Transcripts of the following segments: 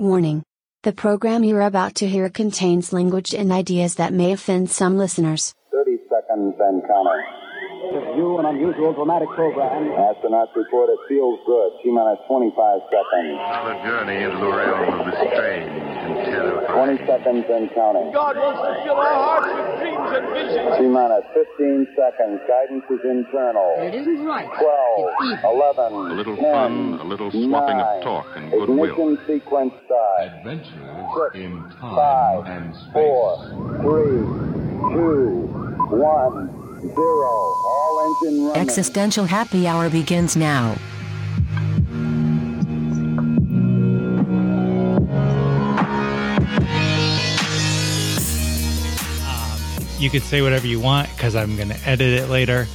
Warning. The program you're about to hear contains language and ideas that may offend some listeners. 30 seconds and counting. This New and unusual dramatic program. Astronauts report it feels good. T minus 25 seconds. A journey into the realm of the strange and terrifying. 20 seconds and counting. God wants to fill our hearts with dreams and visions. T minus 15 seconds. Guidance is internal. It isn't right. 12, 11, A little 10, fun, a little swapping of talk and goodwill. Ignition sequence start. Adventures in time Five, and space. four, three, two, one, zero. All engine running. Existential Happy Hour begins now. You could say whatever you want because I'm going to edit it later.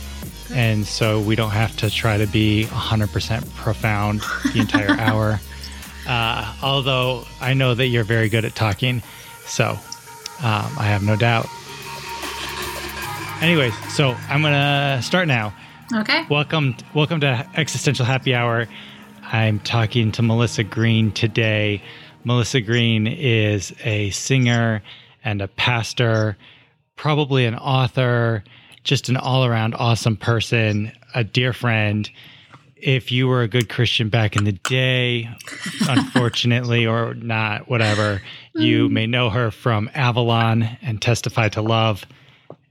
And so we don't have to try to be 100% profound the entire hour. Uh, although I know that you're very good at talking. So um, I have no doubt. Anyways, so I'm going to start now. Okay. Welcome, welcome to Existential Happy Hour. I'm talking to Melissa Green today. Melissa Green is a singer and a pastor, probably an author, just an all-around awesome person, a dear friend. If you were a good Christian back in the day, unfortunately or not, whatever, you may know her from Avalon and Testify to Love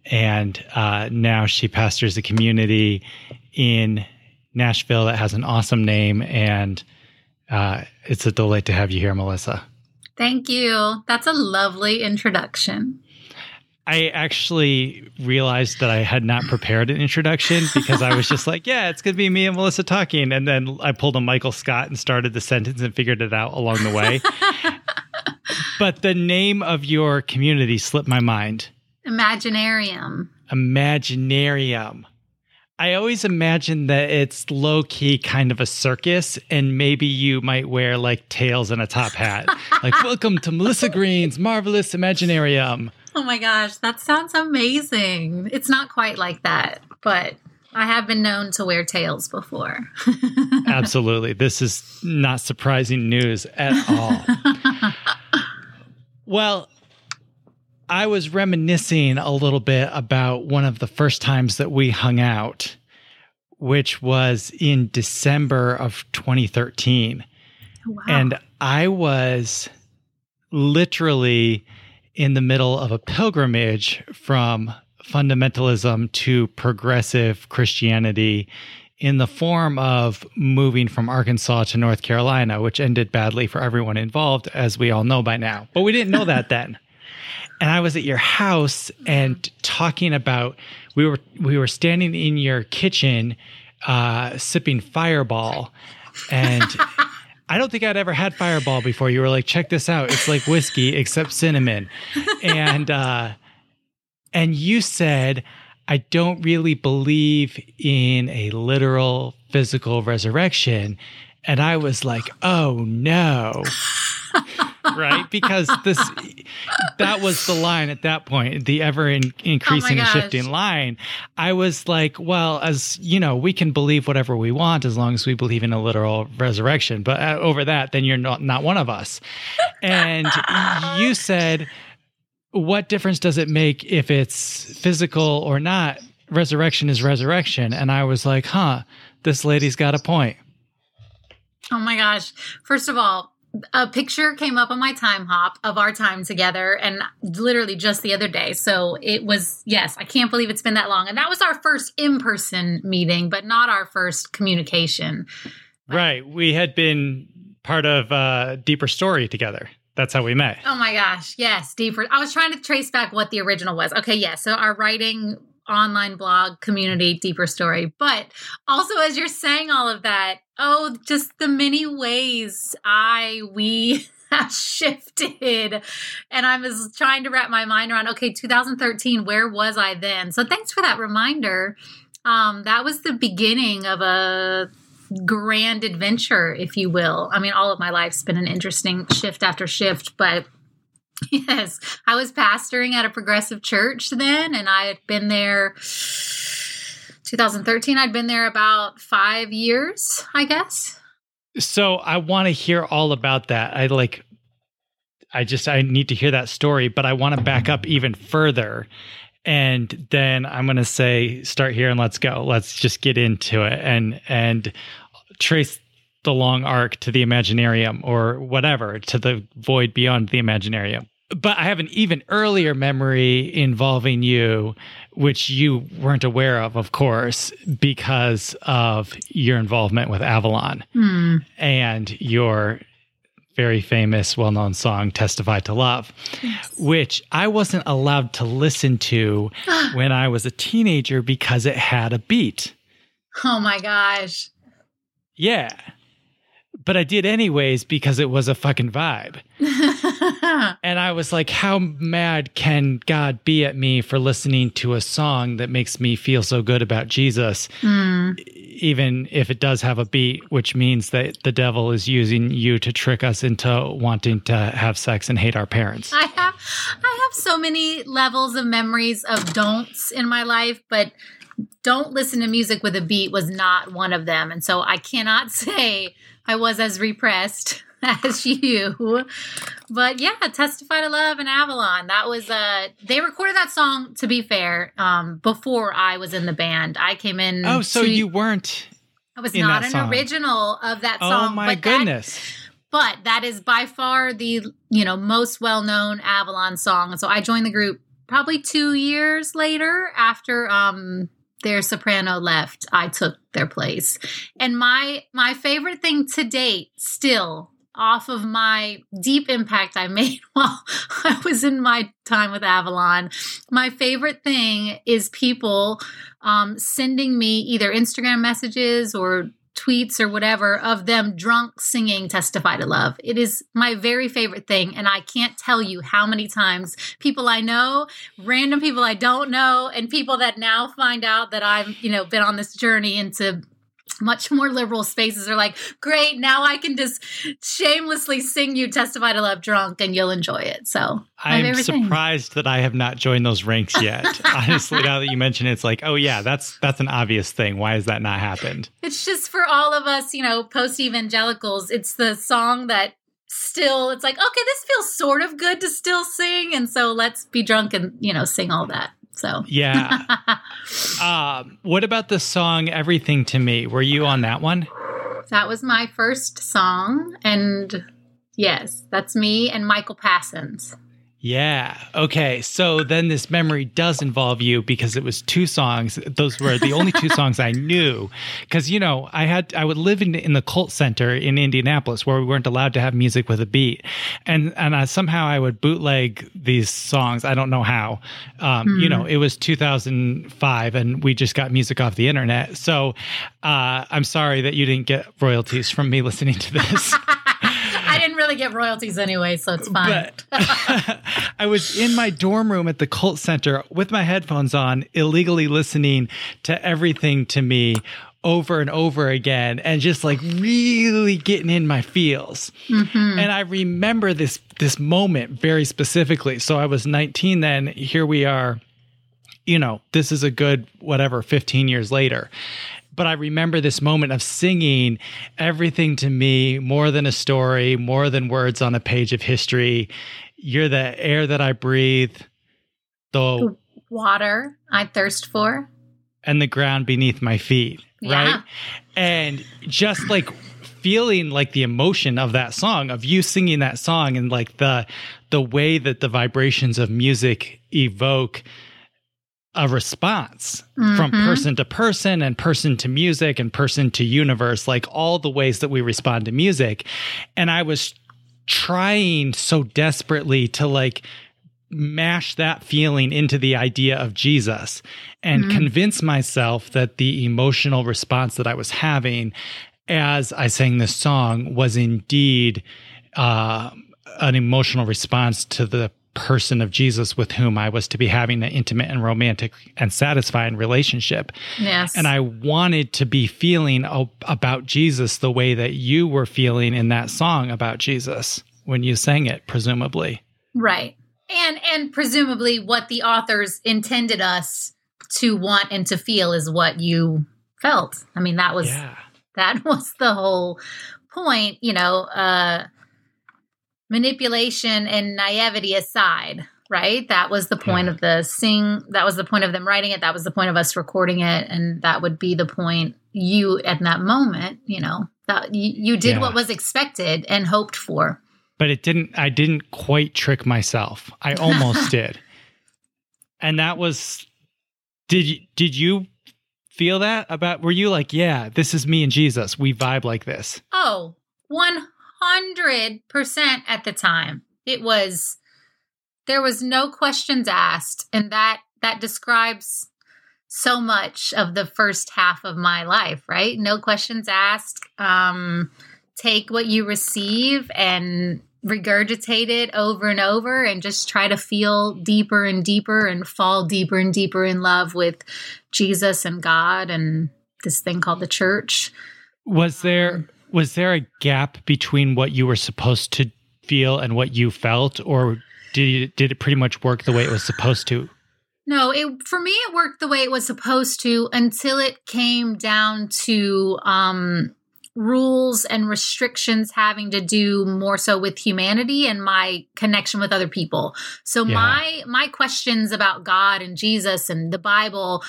and uh, now she pastors a community in Nashville that has an awesome name, and uh, it's a delight to have you here, Melissa. Thank you. That's a lovely introduction. I actually realized that I had not prepared an introduction because I was just like, yeah, it's going to be me and Melissa talking. And then I pulled a Michael Scott and started the sentence and figured it out along the way. but the name of your community slipped my mind. Imaginarium. Imaginarium. I always imagine that it's low key kind of a circus, and maybe you might wear like tails and a top hat. like, welcome to Melissa Green's Marvelous Imaginarium. Oh my gosh, that sounds amazing. It's not quite like that, but I have been known to wear tails before. Absolutely. This is not surprising news at all. well, I was reminiscing a little bit about one of the first times that we hung out, which was in December of 2013. Wow. And I was literally in the middle of a pilgrimage from fundamentalism to progressive Christianity in the form of moving from Arkansas to North Carolina, which ended badly for everyone involved, as we all know by now. But we didn't know that then. And I was at your house and talking about we were we were standing in your kitchen uh, sipping Fireball, and I don't think I'd ever had Fireball before. You were like, "Check this out! It's like whiskey except cinnamon," and uh, and you said, "I don't really believe in a literal physical resurrection," and I was like, "Oh no." Right? Because this that was the line at that point the ever in, increasing and shifting line. I was like well as you know we can believe whatever we want as long as we believe in a literal resurrection. But uh, over that then you're not not one of us. And you said what difference does it make if it's physical or not? Resurrection is resurrection. And i was like huh this lady's got a point. Oh my gosh. First of all, a picture came up on my Timehop of our time together and literally just the other day. So it was, yes, I can't believe it's been that long. And that was our first in person meeting, but not our first communication. right we had been part of uh deeper story together that's how we met Oh my gosh. Yes. Deeper. I was trying to trace back what the original was. Okay. Yes. so our writing online blog community, Deeper Story. But also, as you're saying all of that, oh, just the many ways I, we, have shifted. And I was trying to wrap my mind around, okay, 2013, where was I then? So thanks for that reminder. Um, that was the beginning of a grand adventure, if you will. I mean, all of my life's been an interesting shift after shift, but yes, I was pastoring at a progressive church then, and I had been there 2013. I'd been there about five years, I guess. So I want to hear all about that. I like I just I need to hear that story, but I want to back up even further. And then I'm going to say start here and let's go. Let's just get into it and and trace the long arc to the Imaginarium or whatever to the void beyond the Imaginarium. But I have an even earlier memory involving you, which you weren't aware of, of course, because of your involvement with Avalon hmm. and your very famous, well known song, Testify to Love, which I wasn't allowed to listen to ah. when I was a teenager because it had a beat. Oh my gosh. Yeah. But I did anyways because it was a fucking vibe. And I was like, how mad can God be at me for listening to a song that makes me feel so good about Jesus, hmm. even if it does have a beat, which means that the devil is using you to trick us into wanting to have sex and hate our parents? I have I have so many levels of memories of don'ts in my life, but don't listen to music with a beat was not one of them. And so I cannot say I was as repressed as you. But yeah, Testify to Love and Avalon. That was uh they recorded that song to be fair, um, before I was in the band. I came in Oh, so two- you weren't. I was not that an song. original of that song. Oh my but that- goodness. but that is by far the you know most well-known avalon song and so i joined the group probably two years later after um their soprano left i took their place and my my favorite thing to date still off of my deep impact i made while i was in my time with avalon. My favorite thing is people um, sending me either instagram messages or tweets or whatever of them drunk singing testify to love. It is my very favorite thing and i can't tell you how many times people i know random people i don't know and people that now find out that i've you know been on this journey into much more liberal spaces are like great now i can just shamelessly sing you testify to love drunk and you'll enjoy it so I'm favorite thing. surprised that I have not joined those ranks yet. Honestly, now that you mention it, it's like, oh yeah, that's that's an obvious thing. Why has that not happened? it's just for all of us, you know, post evangelicals. It's the song that still, it's like, okay, this feels sort of good to still sing. And so let's be drunk and, you know, sing all that. So, Yeah. um, what about the song "Everything to Me"? Were you on that one? that was my first song. And yes, that's me and Michael Passons. Yeah. Okay. So then this memory does involve you because it was two songs. Those were the only two songs I knew. Because you know, I had I would live in in the cult center in Indianapolis where we weren't allowed to have music with a beat, and and I, somehow I would bootleg these songs. I don't know how. Um, You know, it was 2005, and we just got music off the internet. So uh, I'm sorry that you didn't get royalties from me listening to this. Didn't really get royalties anyway, so it's fine. But I was in my dorm room at the cult center with my headphones on, illegally listening to everything to me over and over again and just like really getting in my feels. Mm-hmm. And I remember this this moment very specifically. So I was 19 then, here we are you know, this is a good whatever 15 years later. But I remember this moment of singing everything to me more than a story, more than words on a page of history. You're the air that I breathe, the Water I thirst for. and the ground beneath my feet, Yeah. right? And just like feeling like the emotion of that song, of you singing that song and like the the way that the vibrations of music evoke a response from person to person and person to music and person to universe, like all the ways that we respond to music. And I was trying so desperately to like mash that feeling into the idea of Jesus and convince myself that the emotional response that I was having as I sang this song was indeed uh, an emotional response to the person of Jesus with whom I was to be having an intimate and romantic and satisfying relationship. Yes. And I wanted to be feeling about Jesus the way that you were feeling in that song about Jesus when you sang it, presumably. Right. And and presumably what the authors intended us to want and to feel is what you felt. I mean that was Yeah. that was the whole point, you know, uh manipulation and naivety aside, right? That was the point Yeah. of the sing. That was the point of them writing it. That was the point of us recording it, and that would be the point. You at that moment, you know, that you, you did Yeah. what was expected and hoped for. but it didn't i didn't quite trick myself i almost did and that was did you did you feel that about were you like yeah this is me and jesus we vibe like this Oh, 100% at the time. It was there was no questions asked and that that describes so much of the first half of my life, right? No questions asked. Um take what you receive and regurgitate it over and over and just try to feel deeper and deeper and fall deeper and deeper in love with Jesus and God and this thing called the church. was there was there a gap between what you were supposed to feel and what you felt or did it, did it pretty much work the way it was supposed to No, it for me it worked the way it was supposed to until it came down to um rules and restrictions having to do more so with humanity and my connection with other people. So Yeah. my my questions about God and Jesus and the Bible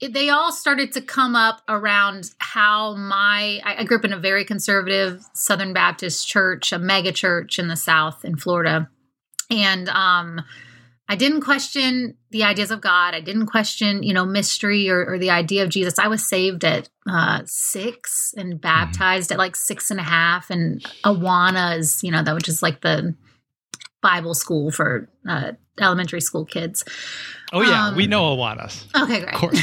they all started to come up around how my I, grew up in a very conservative Southern Baptist church, a mega church in the South in Florida. And um I didn't question the ideas of God. I didn't question, you know, mystery or, or the idea of Jesus. I was saved at uh, six and baptized at like six and a half. And Awana is, you know, that which is like the Bible school for uh, elementary school kids. oh yeah Um, we know awanas Okay, great. Of course.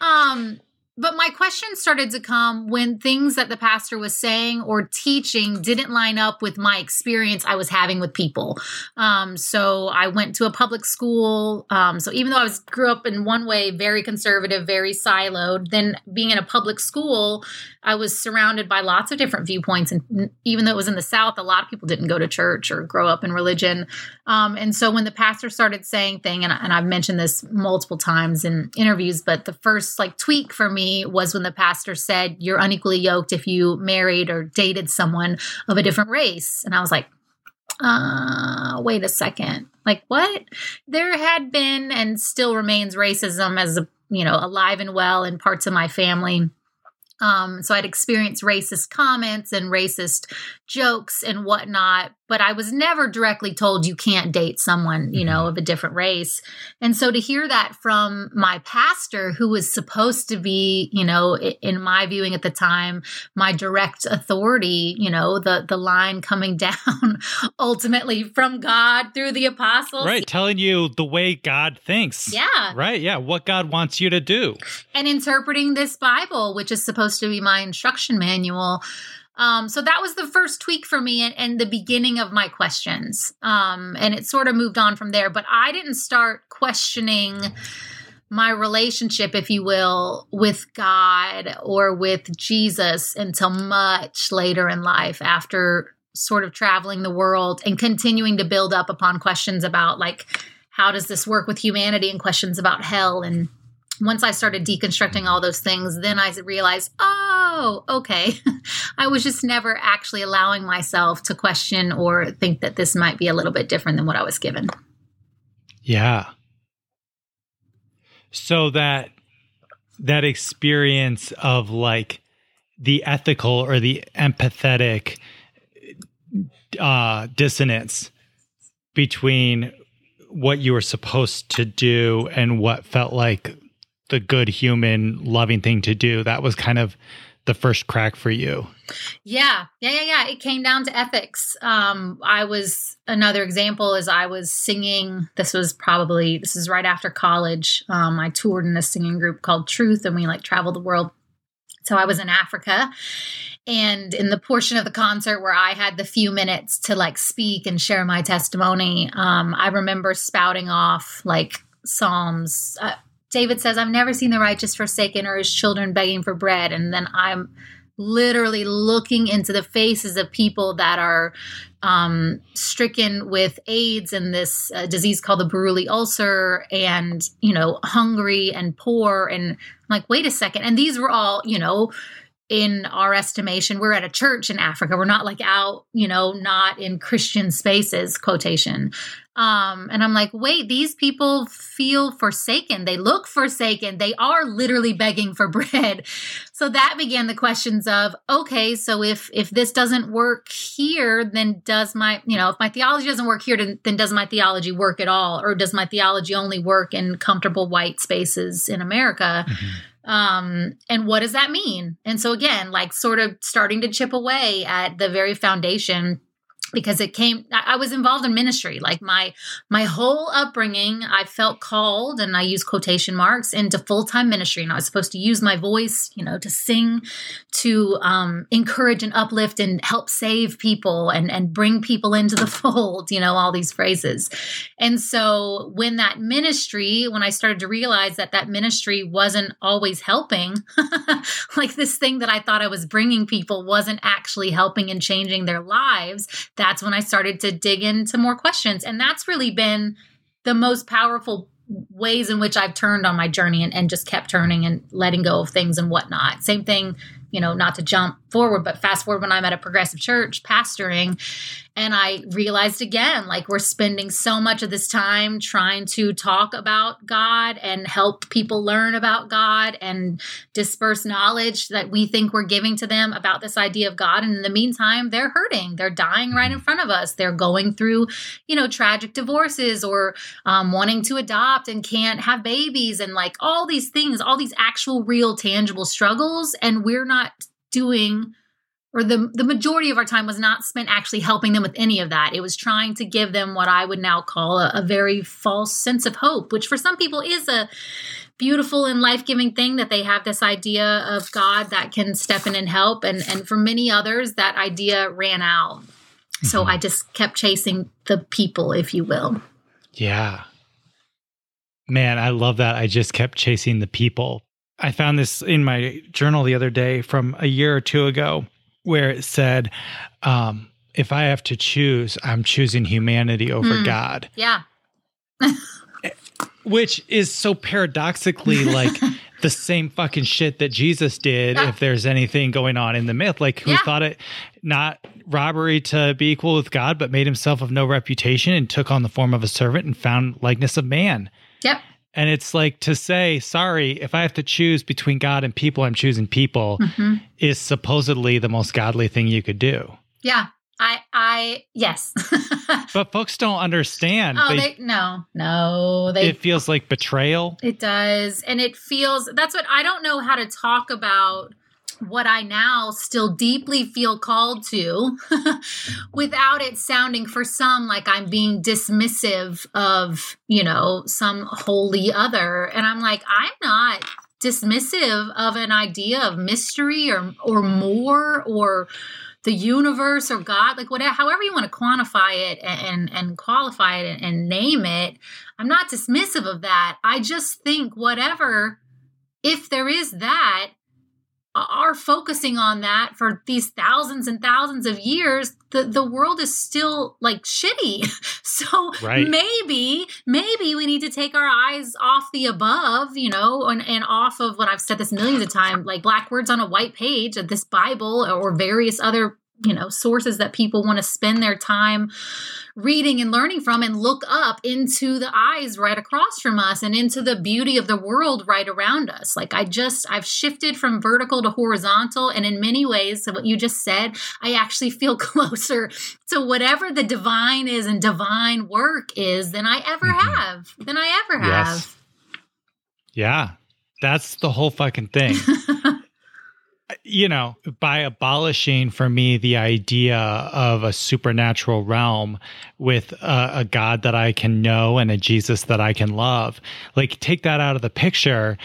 um, but my questions started to come when things that the pastor was saying or teaching didn't line up with my experience I was having with people. Um, so I went to a public school. Um, so even though I was grew up in one way, very conservative, very siloed, then being in a public school, I was surrounded by lots of different viewpoints. And even though it was in the South, a lot of people didn't go to church or grow up in religion. Um, and so when the pastor started saying thing, and, and I've mentioned this multiple times in interviews, but the first like tweak for me was when the pastor said, "You're unequally yoked if you married or dated someone of a different race," and I was like. Uh, wait a second. Like what? There had been and still remains racism as a you know alive and well in parts of my family. Um, so I'd experienced racist comments and racist jokes and whatnot, but I was never directly told you can't date someone, you mm-hmm. know, of a different race. And so to hear that from my pastor, who was supposed to be, you know, in my viewing at the time, my direct authority, you know, the the line coming down ultimately from God through the apostles. right telling you the way god thinks Yeah. right yeah what god wants you to do and interpreting this Bible, which is supposed to be my instruction manual. Um, so that was the first tweak for me and, and the beginning of my questions. Um, and it sort of moved on from there. But I didn't start questioning my relationship, if you will, with God or with Jesus until much later in life after sort of traveling the world and continuing to build up upon questions about like how does this work with humanity and questions about hell and once I started deconstructing all those things, then I realized, oh, okay. I was just never actually allowing myself to question or think that this might be a little bit different than what I was given. Yeah. So that that experience of like the ethical or the empathetic uh dissonance between what you were supposed to do and what felt like the good human loving thing to do that was kind of the first crack for you Yeah, yeah, yeah, yeah. It came down to ethics. Um, I was another example is I was singing. This was probably this is right after college. Um, I toured in a singing group called Truth, and we like traveled the world. So I was in Africa, and in the portion of the concert where I had the few minutes to like speak and share my testimony, um, I remember spouting off like psalms. Uh, David says, "I've never seen the righteous forsaken or his children begging for bread," and then I'm literally looking into the faces of people that are um, stricken with AIDS and this uh, disease called the Buruli ulcer, and you know, hungry and poor, and I'm like, wait a second, and these were all, you know, in our estimation, we're at a church in Africa. We're not like out, you know, not in Christian spaces, quotation. Um, and I'm like, wait, these people feel forsaken. They look forsaken. They are literally begging for bread. So that began the questions of, okay, so if if this doesn't work here, then does my, you know, if my theology doesn't work here, then, then does my theology work at all? Or does my theology only work in comfortable white spaces in America? Mm-hmm um, and what does that mean? And so, again, like sort of starting to chip away at the very foundation because it came i was involved in ministry. Like my my whole upbringing i felt called and i use quotation marks into full-time ministry. And i was supposed to use my voice you know to sing to um, encourage and uplift and help save people and and bring people into the fold you know all these phrases. And so when that ministry when i started to realize that that ministry wasn't always helping like this thing that i thought i was bringing people wasn't actually helping and changing their lives that's when I started to dig into more questions. And that's really been the most powerful ways in which I've turned on my journey and, and just kept turning and letting go of things and whatnot. Same thing, you know, not to jump forward, but fast forward when I'm at a progressive church pastoring and I realized again, like we're spending so much of this time trying to talk about God and help people learn about God and disperse knowledge that we think we're giving to them about this idea of God. And in the meantime, they're hurting. They're dying right in front of us. They're going through, you know, tragic divorces or um, wanting to adopt and can't have babies and like all these things, all these actual, real, tangible struggles. And we're not doing or the the majority of our time was not spent actually helping them with any of that. It was trying to give them what I would now call a, a very false sense of hope, which for some people is a beautiful and life-giving thing that they have this idea of God that can step in and help and and for many others that idea ran out. Mm-hmm. So I just kept chasing the people, if you will. Yeah. Man, I love that. I just kept chasing the people. I found this in my journal the other day from a year or two ago where it said, um, if I have to choose, I'm choosing humanity over mm. God. Yeah. Which is so paradoxically like the same fucking shit that Jesus did, yeah. if there's anything going on in the myth. Like, who yeah. thought it not robbery to be equal with God, but made himself of no reputation and took on the form of a servant and found likeness of man. Yep. And it's like to say, sorry, if I have to choose between God and people, I'm choosing people mm-hmm. is supposedly the most godly thing you could do. Yeah. I, I, yes. but folks don't understand. Oh, they, they, no, no. They, it feels like betrayal. It does. And it feels, that's what I don't know how to talk about what I now still deeply feel called to without it sounding for some like I'm being dismissive of, you know, some holy other. And I'm like, I'm not dismissive of an idea of mystery or or more or the universe or God, like whatever, however you want to quantify it and and qualify it and, name it. I'm not dismissive of that. I just think whatever, if there is that, are focusing on that for these thousands and thousands of years, the, the world is still like shitty. So right. maybe, maybe we need to take our eyes off the above, you know, and, and off of what I've said this millions of times, like black words on a white page of this Bible or various other you know sources that people want to spend their time reading and learning from and look up into the eyes right across from us and into the beauty of the world right around us. Like i just i've shifted from vertical to horizontal and in many ways to what you just said i actually feel closer to whatever the divine is and divine work is than i ever mm-hmm. have than i ever have. Yeah. That's the whole fucking thing you know, by abolishing for me the idea of a supernatural realm with a, a, God that I can know and a Jesus that I can love, like take that out of the picture.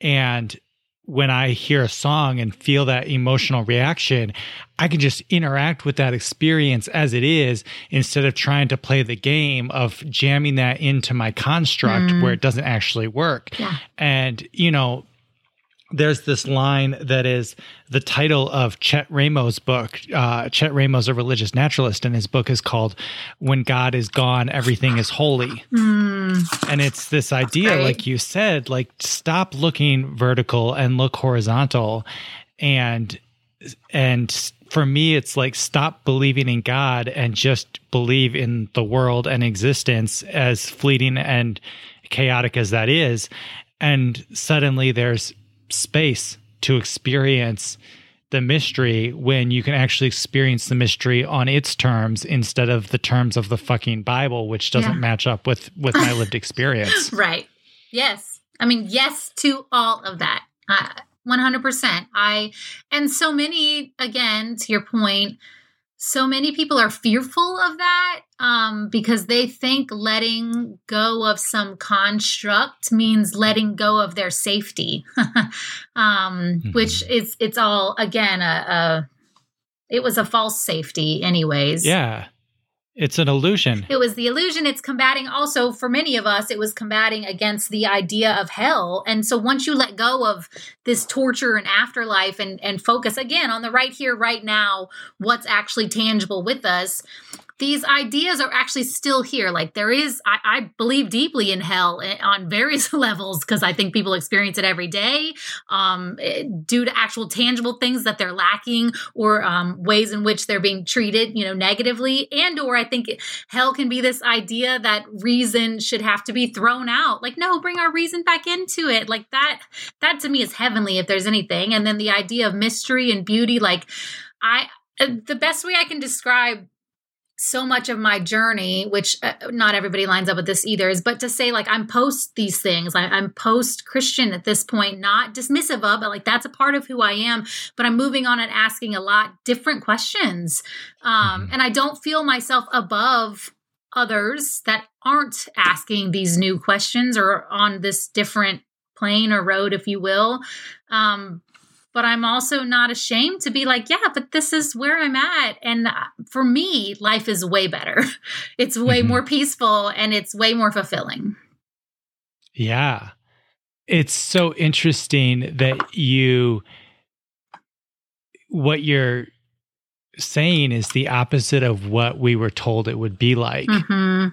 And when I hear a song and feel that emotional reaction, I can just interact with that experience as it is instead of trying to play the game of jamming that into my construct mm. where it doesn't actually work. Yeah. And, you know, there's this line that is the title of Chet Raymo's book. Uh, Chet Raymo's a religious naturalist, and his book is called "When God Is Gone, Everything Is Holy." Mm. And it's this idea, like you said, like stop looking vertical and look horizontal, and and for me it's like stop believing in god and just believe in the world and existence as fleeting and chaotic as that is and suddenly there's space to experience the mystery when you can actually experience the mystery on its terms instead of the terms of the fucking bible which doesn't Yeah. match up with with my lived experience Right. Yes. I mean, yes to all of that. Uh, 100%. I, and so many, again, to your point, so many people are fearful of that um, because they think letting go of some construct means letting go of their safety, um, which is, it's all, again, a, a, it was a false safety, anyways. yeah it's an illusion It was the illusion it's combating. Also, for many of us, it was combating against the idea of hell. And so once you let go of this torture and afterlife and, and focus again on the right here, right now, what's actually tangible with us, these ideas are actually still here. Like there is, I, I believe deeply in hell eh, on various levels because I think people experience it every day um, eh, due to actual tangible things that they're lacking or um, ways in which they're being treated, you know, negatively. And or I think hell can be this idea that reason should have to be thrown out. Like no, bring our reason back into it. Like that. That to me is heavenly if there's anything. And then the idea of mystery and beauty. Like I, uh, the best way I can describe so much of my journey, which uh, not everybody lines up with this either, is but to say like I'm post these things. I, I'm post Christian at this point, not dismissive of, but like that's a part of who I am. But I'm moving on and asking a lot different questions, um, and I don't feel myself above others that aren't asking these new questions or on this different plane or road, if you will. Um, but I'm also not ashamed to be like, yeah, but this is where I'm at. And uh, for me, life is way better. It's way Mhm. more peaceful and it's way more fulfilling. Yeah. It's so interesting that you, what you're saying is the opposite of what we were told it would be like. hmm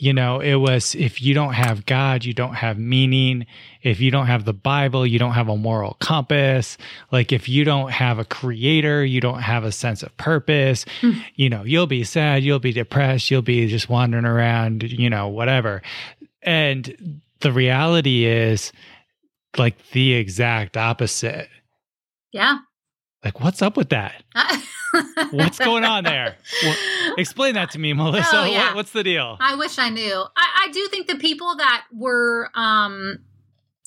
You know, it was if you don't have God, you don't have meaning. If you don't have the Bible, you don't have a moral compass. Like if you don't have a creator, you don't have a sense of purpose. Hmm. You know, you'll be sad, you'll be depressed, you'll be just wandering around, you know, whatever. And the reality is like the exact opposite. Yeah. Like, what's up with that? What's going on there? Well, Explain that to me, Melissa. Oh, yeah. what, what's the deal? I wish I knew. I, I do think the people that were um,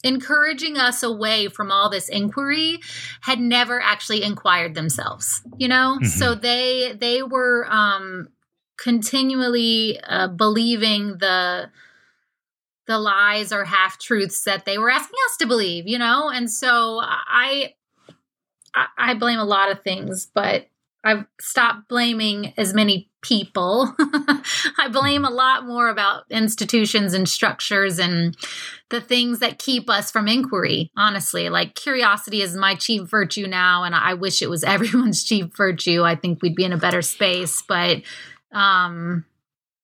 encouraging us away from all this inquiry had never actually inquired themselves. You know, Mhm. so they they were um, continually uh, believing the the lies or half truths that they were asking us to believe. You know, and so I I, I blame a lot of things, but I've stopped blaming as many people. I blame a lot more about institutions and structures and the things that keep us from inquiry, honestly. Like curiosity is my chief virtue now, and I wish it was everyone's chief virtue. I think we'd be in a better space. But um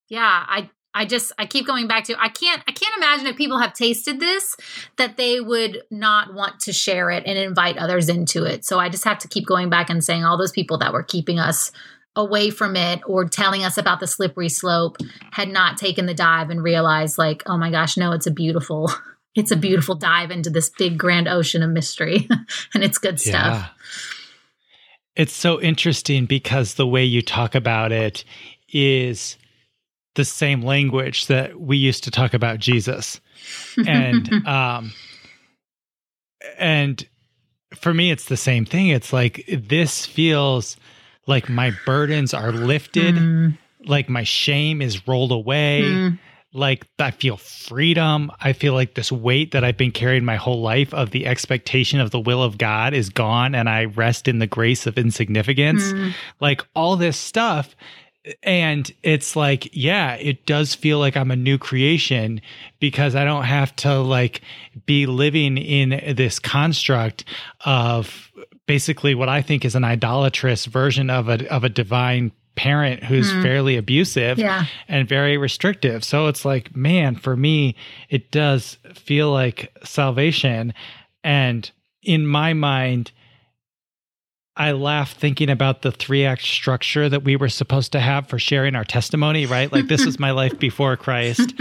yeah, I I just I keep going back to I can't I can't imagine if people have tasted this that they would not want to share it and invite others into it. So I just have to keep going back and saying all those people that were keeping us away from it or telling us about the slippery slope had not taken the dive and realized like, oh my gosh, no, it's a beautiful it's a beautiful dive into this big grand ocean of mystery and it's good stuff. It's so interesting because the way you talk about it is the same language that we used to talk about Jesus. And um and for me it's the same thing. It's like this feels like my burdens are lifted, Mm, like my shame is rolled away. mm, like I feel freedom. I feel like this weight that I've been carrying my whole life of the expectation of the will of God is gone and I rest in the grace of insignificance. mm. Like all this stuff. And it's like, yeah, it does feel like I'm a new creation because I don't have to like be living in this construct of basically what I think is an idolatrous version of a of a divine parent who's Hmm. fairly abusive Yeah. and very restrictive. So it's like, man, for me, it does feel like salvation. And in my mind, I laugh thinking about the three act structure that we were supposed to have for sharing our testimony, right? Like, this is my life before Christ,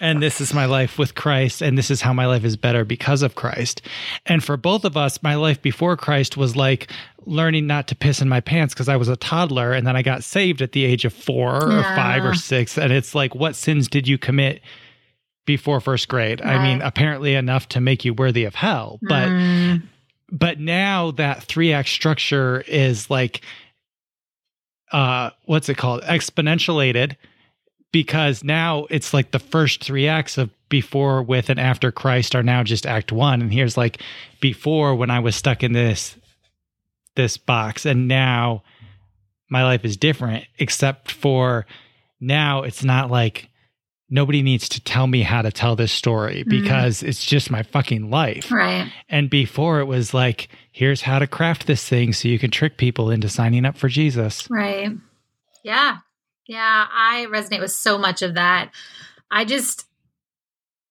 and this is my life with Christ, and this is how my life is better because of Christ. And for both of us, my life before Christ was like learning not to piss in my pants because I was a toddler, and then I got saved at the age of four or Yeah. five or six. And it's like, what sins did you commit? Before first grade. I mean, apparently enough to make you worthy of hell. But Mm, but now that three act structure is like uh what's it called? Exponentialated because now it's like the first three acts of before with and after christ are now just act one. And here's like before when i was stuck in this this box. And now my life is different except for now it's not like nobody needs to tell me how to tell this story because it's just my fucking life right. and before it was like, here's how to craft this thing so you can trick people into signing up for Jesus. Right. Yeah. Yeah. I resonate with so much of that. I just,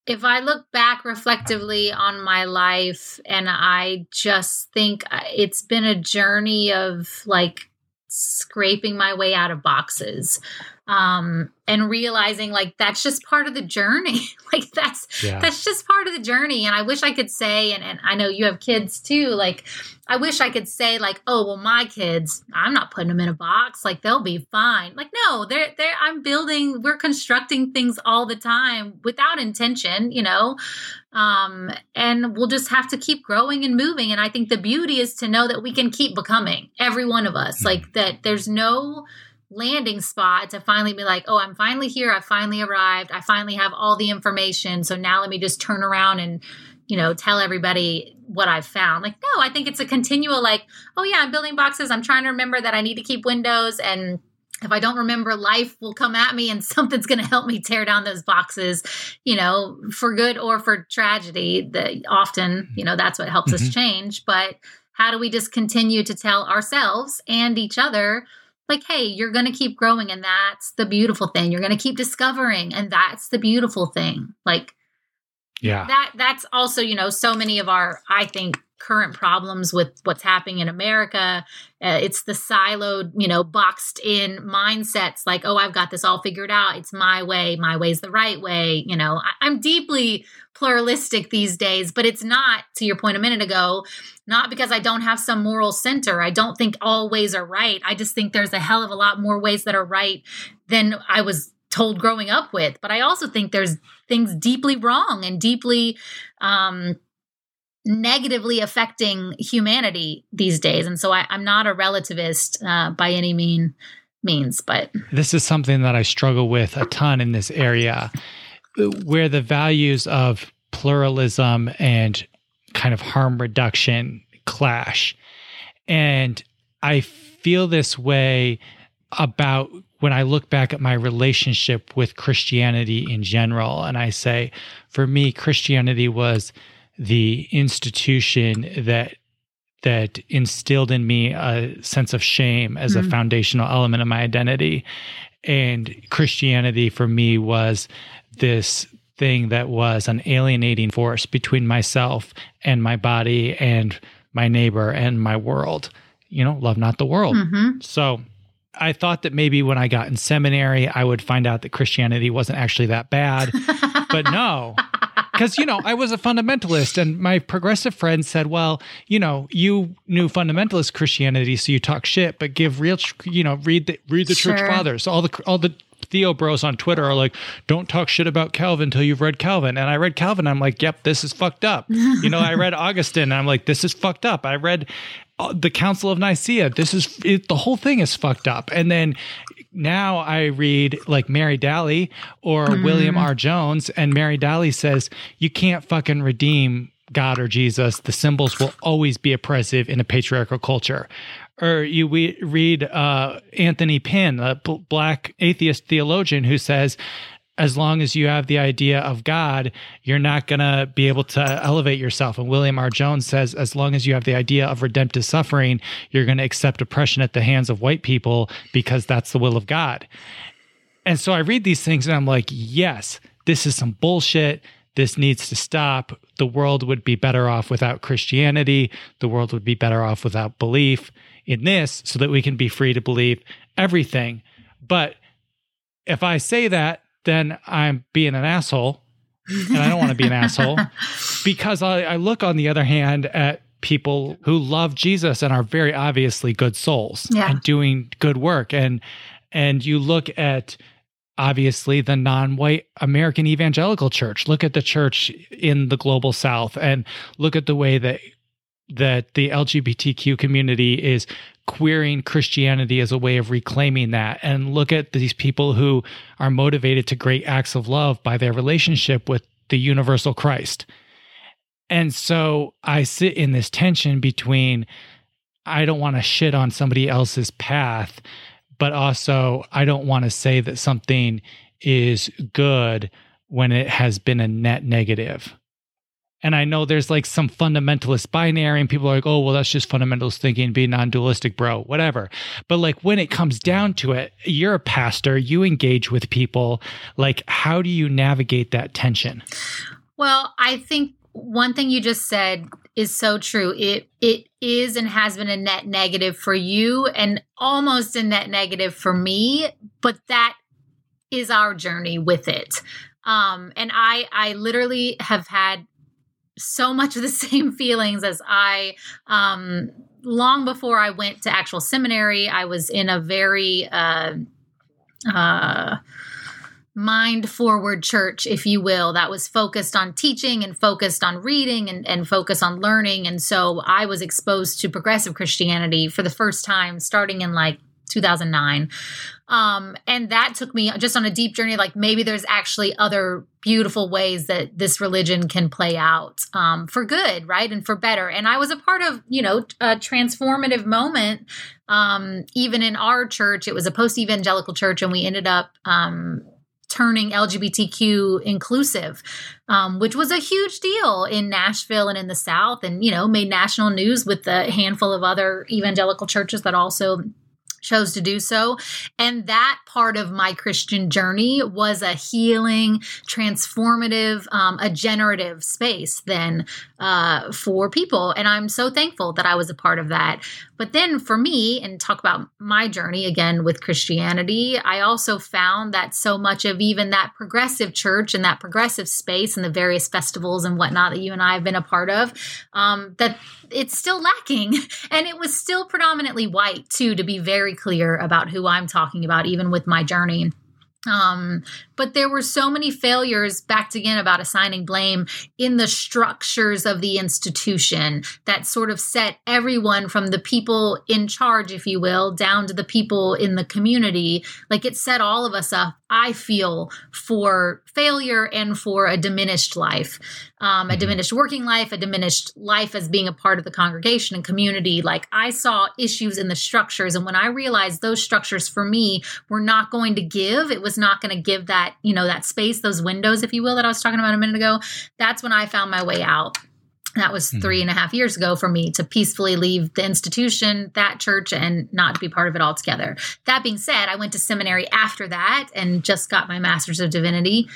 if I look back reflectively on my life and I just think uh, it's been a journey of like scraping my way out of boxes um and realizing like that's just part of the journey. Like that's Yeah. that's just part of the journey. And i wish i could say and, and i know you have kids too like i wish i could say like oh well my kids i'm not putting them in a box. Like they'll be fine. Like no they're they're i'm building we're constructing things all the time without intention you know? Um and we'll just have to keep growing and moving. And i think the beauty is to know that we can keep becoming every one of us. Like that there's no landing spot to finally be like, oh, I'm finally here. I finally arrived. I finally have all the information. So now let me just turn around and, you know, tell everybody what I've found. Like, no, I think it's a continual, like, oh, yeah, I'm building boxes. I'm trying to remember that I need to keep windows. And if I don't remember, life will come at me and something's going to help me tear down those boxes, you know, for good or for tragedy. That often, you know, that's what helps us Mhm. change. But how do we just continue to tell ourselves and each other, like, hey, you're going to keep growing, and that's the beautiful thing. You're going to keep discovering, and that's the beautiful thing. Like, Yeah. that that's also you know so many of our i think current problems with what's happening in america. Uh, it's the siloed you know boxed in mindsets like oh i've got this all figured out. It's my way. My way's the right way. You know I, i'm deeply pluralistic these days but it's not to your point a minute ago not because i don't have some moral center. I don't think all ways are right. I just think there's a hell of a lot more ways that are right than i was told growing up with. But i also think there's things deeply wrong and deeply um, negatively affecting humanity these days. And so I, I'm not a relativist uh, by any mean means, but This is something that I struggle with a ton in this area where the values of pluralism and kind of harm reduction clash. And I feel this way about when I look back at my relationship with Christianity in general. And I say, for me, Christianity was the institution that that instilled in me a sense of shame as a Mhm. foundational element of my identity. And Christianity for me was this thing that was an alienating force between myself and my body and my neighbor and my world. You know, love not the world. mhm. So I thought that maybe when I got in seminary, I would find out that Christianity wasn't actually that bad. but no, because, you know, I was a fundamentalist and my progressive friends said, well, you know, you knew fundamentalist Christianity, so you talk shit, but give real, you know, read the, read the church fathers. All the, all the, Theo bros on Twitter are like, don't talk shit about Calvin until you've read Calvin. And I read Calvin. I'm like, yep, this is fucked up. You know, I read Augustine. And I'm like, this is fucked up. I read uh, the Council of Nicaea. This is it, the whole thing is fucked up. And then now I read like Mary Daly or William R. Jones, and Mary Daly says you can't fucking redeem God or Jesus. The symbols will always be oppressive in a patriarchal culture. Or you we read uh, Anthony Pinn, a b- black atheist theologian, who says as long as you have the idea of God, you're not going to be able to elevate yourself. And William R. Jones says, as long as you have the idea of redemptive suffering, you're going to accept oppression at the hands of white people because that's the will of God. And so I read these things and I'm like, yes, this is some bullshit. This needs to stop. The world would be better off without Christianity. The world would be better off without belief. in this so that we can be free to believe everything. But if I say that, then I'm being an asshole. And I don't want to be an asshole because I, I look, on the other hand, at people who love Jesus and are very obviously good souls Yeah. and doing good work. And and you look at obviously the non-white American evangelical church. Look at the church in the global south and look at the way that that the LGBTQ community is queering Christianity as a way of reclaiming that and look at these people who are motivated to great acts of love by their relationship with the universal Christ. And so I sit in this tension between I don't want to shit on somebody else's path, but also I don't want to say that something is good when it has been a net negative. And I know there's like some fundamentalist binary, and people are like, oh, well, that's just fundamentalist thinking, be non dualistic, bro, whatever. But like when it comes down to it, you're a pastor, you engage with people. Like, how do you navigate that tension? Well, I think one thing you just said is so true. It it is and has been a net negative for you and almost a net negative for me, but that is our journey with it. Um and I I literally have had so much of the same feelings as I um long before I went to actual seminary, I was in a very uh uh mind forward church, if you will, that was focused on teaching and focused on reading and, and focused on learning. And so I was exposed to progressive Christianity for the first time starting in like 2009. Um, and that took me just on a deep journey. Like maybe there's actually other beautiful ways that this religion can play out um, for good, right? And for better. And I was a part of, you know, a transformative moment. Um, even in our church, it was a post evangelical church, and we ended up um, turning LGBTQ inclusive, um, which was a huge deal in Nashville and in the South, and you know made national news with a handful of other evangelical churches that also chose to do so. And that part of my Christian journey was a healing, transformative, um, a generative space then uh, for people. And I'm so thankful that I was a part of that. But then for me, and talk about my journey again with Christianity, I also found that so much of even that progressive church and that progressive space and the various festivals and whatnot that you and I have been a part of, um, that it's still lacking. And it was still predominantly white, too, to be very clear about who I'm talking about, even with my journey. Um, but there were so many failures, back again about assigning blame in the structures of the institution that sort of set everyone from the people in charge, if you will, down to the people in the community. Like it set all of us up, I feel, for failure and for a diminished life, um, a diminished working life, a diminished life as being a part of the congregation and community. Like I saw issues in the structures. And when I realized those structures for me were not going to give, it was not going to give that, you know, that space, those windows, if you will, that I was talking about a minute ago, that's when I found my way out. That was hmm. three and a half years ago for me to peacefully leave the institution, that church, and not to be part of it altogether. That being said, I went to seminary after that and just got my master's of divinity.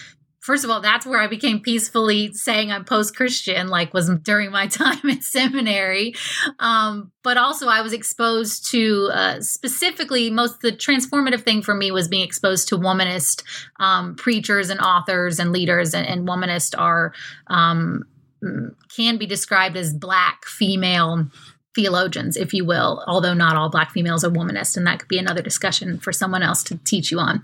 First of all, that's where I became peacefully saying I'm post Christian, like was during my time at seminary. Um, but also, I was exposed to uh, specifically most the transformative thing for me was being exposed to womanist um, preachers and authors and leaders. And, and womanist are um, can be described as black female theologians, if you will, although not all black females are womanists, and that could be another discussion for someone else to teach you on,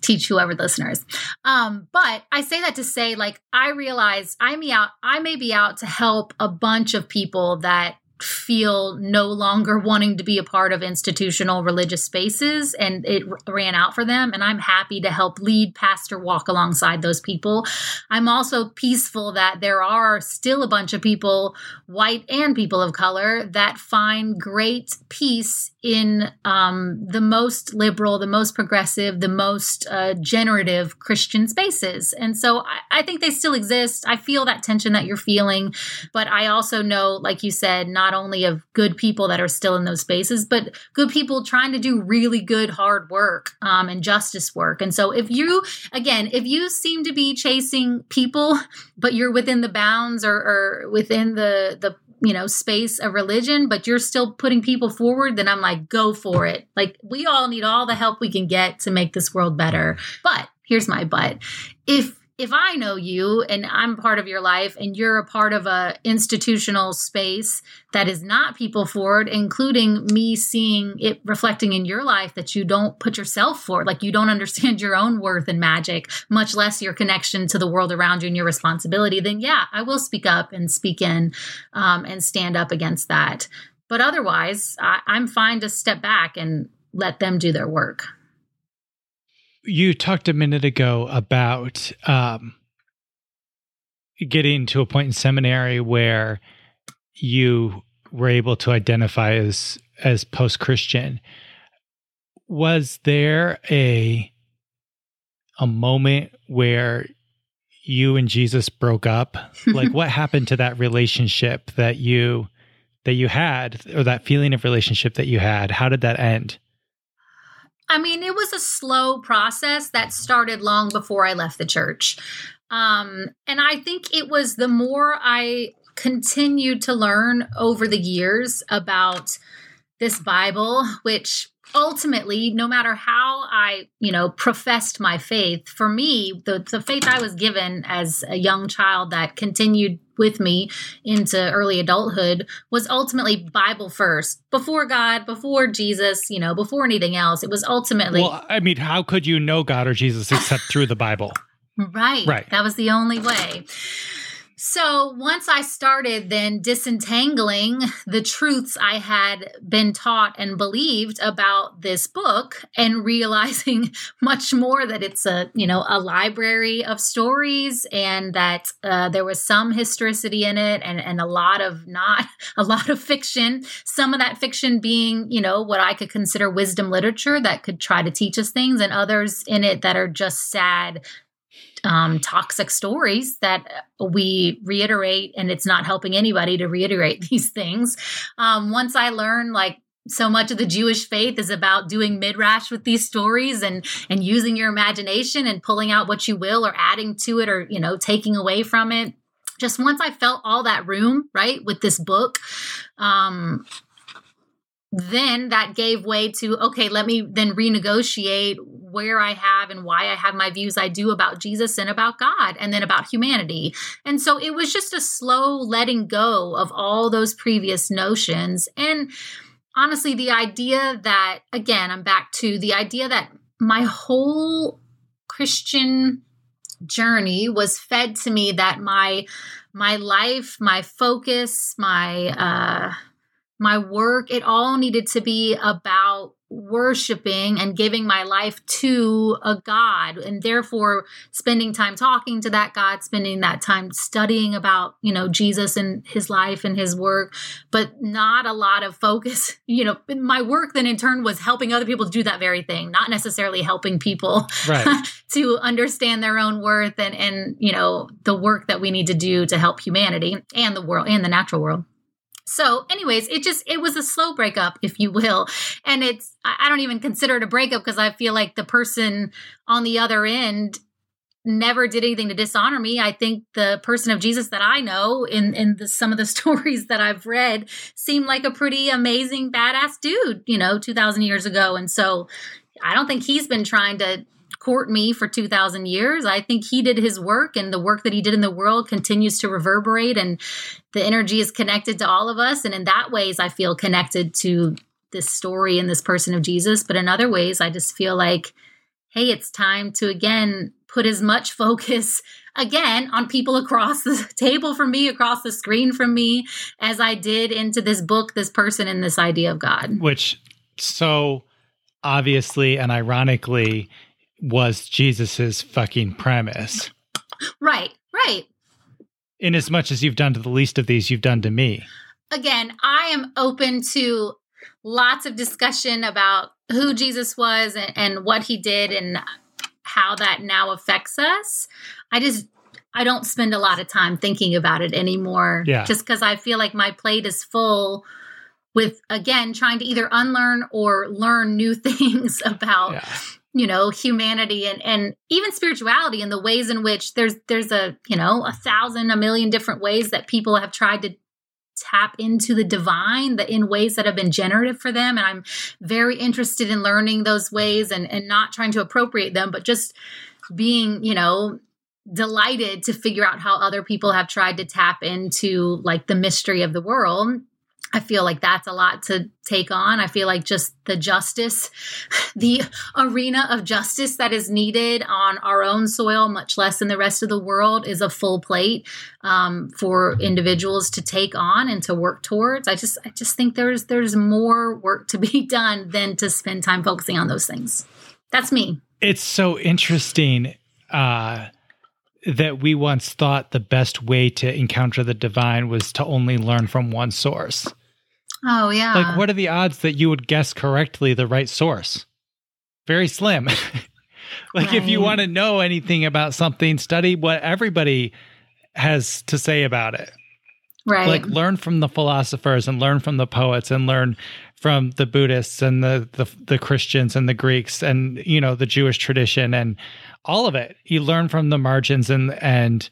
teach whoever listeners. Um, but I say that to say, like, I realize I may out, I may be out to help a bunch of people that feel no longer wanting to be a part of institutional religious spaces and it ran out for them and i'm happy to help lead pastor walk alongside those people. I'm also peaceful that there are still a bunch of people white and people of color that find great peace in um, the most liberal the most progressive the most uh, generative christian spaces. And so I, I think they still exist. I feel that tension that you're feeling but i also know like you said not only of good people that are still in those spaces, but good people trying to do really good, hard work um, and justice work. And so, if you, again, if you seem to be chasing people, but you're within the bounds or, or within the the you know, space of religion, but you're still putting people forward, then I'm like, go for it. Like, we all need all the help we can get to make this world better. But here's my but. If if I know you and I'm part of your life and you're a part of a institutional space that is not people forward, including me seeing it reflecting in your life that you don't put yourself forward, like you don't understand your own worth and magic, much less your connection to the world around you and your responsibility, then yeah, I will speak up and speak in um, and stand up against that. But otherwise, I, I'm fine to step back and let them do their work you talked a minute ago about um, getting to a point in seminary where you were able to identify as as post Christian. Was there a a moment where you and Jesus broke up? like what happened to that relationship that you that you had or that feeling of relationship that you had? How did that end? I mean, it was a slow process that started long before I left the church. Um, and I think it was the more I continued to learn over the years about this Bible, which ultimately, no matter how I, you know, professed my faith, for me, the, the faith I was given as a young child that continued with me into early adulthood was ultimately Bible first, before God, before Jesus, you know, before anything else. It was ultimately. Well, I mean, how could you know God or Jesus except through the Bible? Right. Right. That was the only way. So once I started then disentangling the truths I had been taught and believed about this book and realizing much more that it's a, you know, a library of stories and that uh, there was some historicity in it and, and a lot of not a lot of fiction, some of that fiction being, you know, what I could consider wisdom literature that could try to teach us things and others in it that are just sad um, toxic stories that we reiterate, and it's not helping anybody to reiterate these things. Um, once I learned, like, so much of the Jewish faith is about doing midrash with these stories and and using your imagination and pulling out what you will or adding to it or you know taking away from it. Just once I felt all that room right with this book, um, then that gave way to okay let me then renegotiate where i have and why i have my views i do about jesus and about god and then about humanity. And so it was just a slow letting go of all those previous notions. And honestly the idea that again i'm back to the idea that my whole christian journey was fed to me that my my life my focus my uh my work, it all needed to be about worshiping and giving my life to a God and therefore spending time talking to that God, spending that time studying about, you know, Jesus and his life and his work, but not a lot of focus. You know, my work then in turn was helping other people to do that very thing, not necessarily helping people right. to understand their own worth and and you know, the work that we need to do to help humanity and the world and the natural world. So, anyways, it just it was a slow breakup, if you will, and it's I don't even consider it a breakup because I feel like the person on the other end never did anything to dishonor me. I think the person of Jesus that I know in in the, some of the stories that I've read seemed like a pretty amazing badass dude, you know, 2000 years ago. And so I don't think he's been trying to me for 2000 years. I think he did his work and the work that he did in the world continues to reverberate and the energy is connected to all of us and in that ways I feel connected to this story and this person of Jesus, but in other ways I just feel like hey, it's time to again put as much focus again on people across the table from me, across the screen from me, as I did into this book, this person, and this idea of God. Which so obviously and ironically was Jesus's fucking premise. Right, right. In as much as you've done to the least of these, you've done to me. Again, I am open to lots of discussion about who Jesus was and, and what he did and how that now affects us. I just I don't spend a lot of time thinking about it anymore. Yeah. Just because I feel like my plate is full with again trying to either unlearn or learn new things about Yeah. You know humanity and and even spirituality and the ways in which there's there's a you know a thousand a million different ways that people have tried to tap into the divine that in ways that have been generative for them. And i'm very interested in learning those ways and and not trying to appropriate them but just being you know delighted to figure out how other people have tried to tap into like the mystery of the world I feel like that's a lot to take on. I feel like just the justice, the arena of justice that is needed on our own soil, much less in the rest of the world, is a full plate um, for individuals to take on and to work towards. I just, I just think there's there's more work to be done than to spend time focusing on those things. That's me. It's so interesting. Uh, that we once thought the best way to encounter the divine was to only learn from one source. Oh, yeah. Like, what are the odds that you would guess correctly the right source? Very slim. like, right. if you want to know anything about something, study what everybody has to say about it. Right. Like, learn from the philosophers and learn from the poets and learn from the Buddhists and the, the the Christians and the Greeks and you know the Jewish tradition and all of it. You learn from the margins and and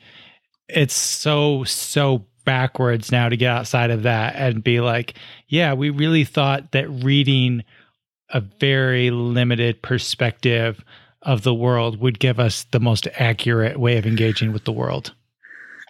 it's so so backwards now to get outside of that and be like, yeah, we really thought that reading a very limited perspective of the world would give us the most accurate way of engaging with the world.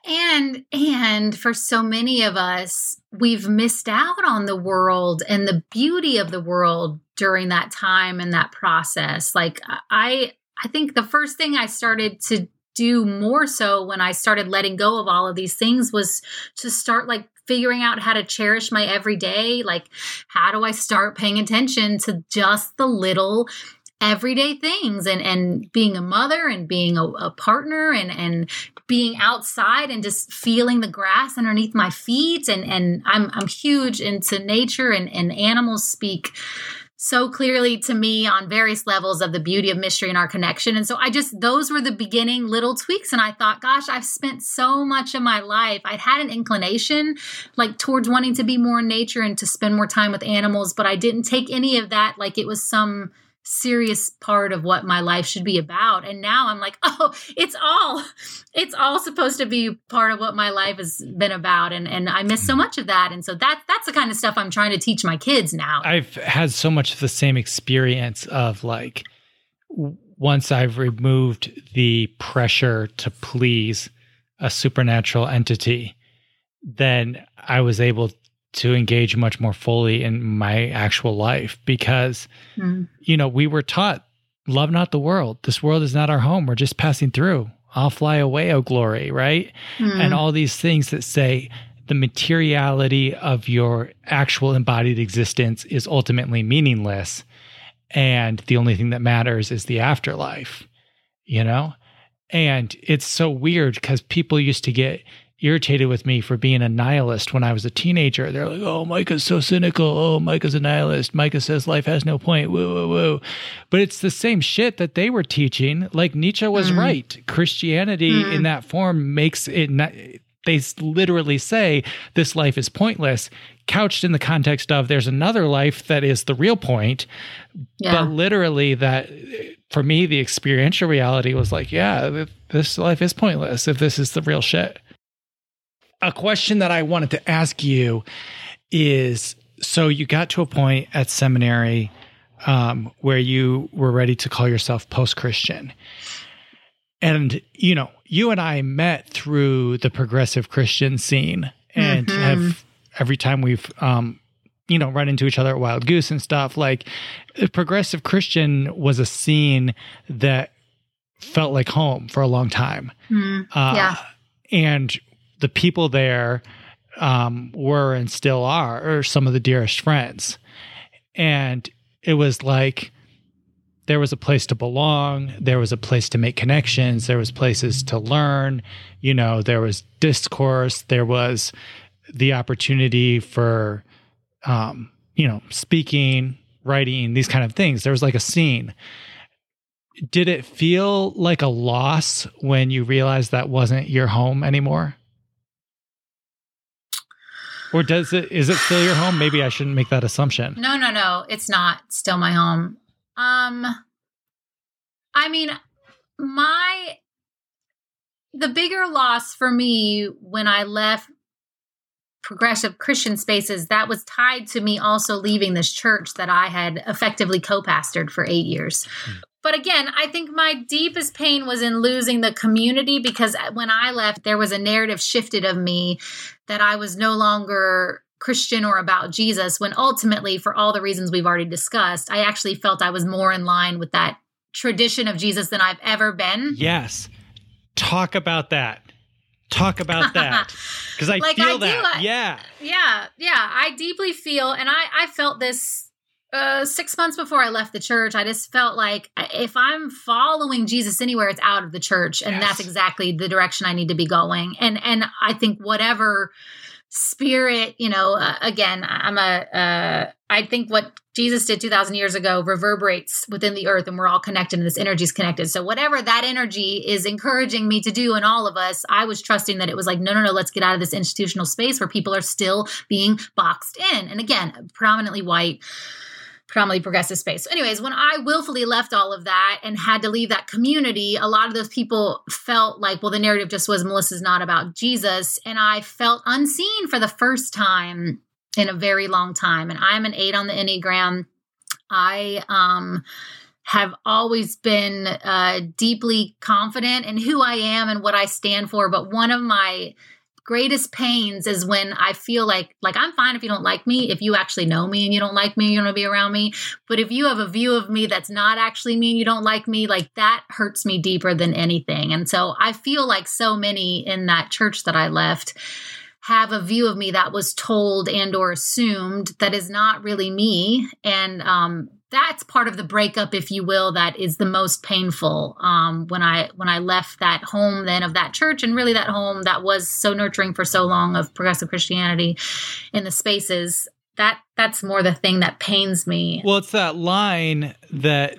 And and for so many of us, we've missed out on the world and the beauty of the world during that time and that process. Like I I think the first thing I started to do more so when I started letting go of all of these things was to start like figuring out how to cherish my everyday. Like, how do I start paying attention to just the little everyday things and and being a mother and being a, a, partner and and being outside and just feeling the grass underneath my feet and and I'm I'm huge into nature and and animals speak so clearly to me on various levels of the beauty of mystery and our connection. And so I just, those were the beginning little tweaks. And I thought, gosh, I've spent so much of my life. I'd had an inclination like towards wanting to be more in nature and to spend more time with animals, but I didn't take any of that like it was some serious part of what my life should be about. And now i'm like oh it's all it's all supposed to be part of what my life has been about. And and i miss so mm. much of that. And so that that's the kind of stuff i'm trying to teach my kids now. I've had so much of the same experience of like once i've removed the pressure to please a supernatural entity then i was able to engage much more fully in my actual life because mm. you know we were taught love not the world. This world is not our home. We're just passing through. I'll fly away oh glory right? Mm. and all these things that say the materiality of your actual embodied existence is ultimately meaningless and the only thing that matters is the afterlife you know? And it's so weird because people used to get irritated with me for being a nihilist when I was a teenager. They're like, "Oh, Micah's so cynical. Oh, Micah's a nihilist. Micah says life has no point." Woo, woo, woo. But it's the same shit that they were teaching. Like Nietzsche was mm. right. Christianity mm. in that form makes it. Not, they literally say this life is pointless, couched in the context of there's another life that is the real point. Yeah. But literally, that for me, the experiential reality was like, yeah, this life is pointless if this is the real shit a question that I wanted to ask you is so you got to a point at seminary um, where you were ready to call yourself post Christian. And, you know, you and I met through the progressive Christian scene and mm-hmm. have every time we've, um, you know, run into each other at Wild Goose and stuff, like the progressive Christian was a scene that felt like home for a long time. Mm, uh, yeah. And the people there um, were and still are, are some of the dearest friends. And it was like there was a place to belong, there was a place to make connections, there was places to learn, you know, there was discourse, there was the opportunity for um, you know, speaking, writing, these kind of things. There was like a scene. Did it feel like a loss when you realized that wasn't your home anymore? Or does it is it still your home? Maybe I shouldn't make that assumption. No, no, no. It's not still my home. Um I mean my the bigger loss for me when I left progressive Christian spaces, that was tied to me also leaving this church that I had effectively co pastored for eight years. But again, I think my deepest pain was in losing the community because when I left, there was a narrative shifted of me that I was no longer Christian or about Jesus, when ultimately, for all the reasons we've already discussed, I actually felt I was more in line with that tradition of Jesus than I've ever been. Yes. Talk about that. Talk about that. Because I Like, feel I do, that. I- yeah. Yeah, yeah. I deeply feel, and I, I felt this uh, six months before I left the church. I just felt like if I'm following Jesus anywhere, it's out of the church, and Yes. that's exactly the direction I need to be going. And and I think whatever spirit, you know, uh, again, I'm a, uh, I think what Jesus did 2,000 years ago reverberates within the earth, and we're all connected, and this energy is connected. So whatever that energy is encouraging me to do, and all of us, I was trusting that it was like, no, no, no, let's get out of this institutional space where people are still being boxed in. And again, predominantly white predominantly progressive space. So anyways, when I willfully left all of that and had to leave that community, a lot of those people felt like, well, the narrative just was Melissa's not about Jesus. And I felt unseen for the first time in a very long time. And I'm an eight on the Enneagram. I um have always been uh, deeply confident in who I am and what I stand for. But one of my greatest pains is when I feel like like I'm fine if you don't like me, if you actually know me and you don't like me, you don't want to be around me. But if you have a view of me that's not actually me and you don't like me, like that hurts me deeper than anything. And so I feel like so many in that church that I left have a view of me that was told and or assumed that is not really me and um that's part of the breakup if you will that is the most painful um when i when i left that home then of that church and really that home that was so nurturing for so long of progressive christianity in the spaces that that's more the thing that pains me Well, it's that line that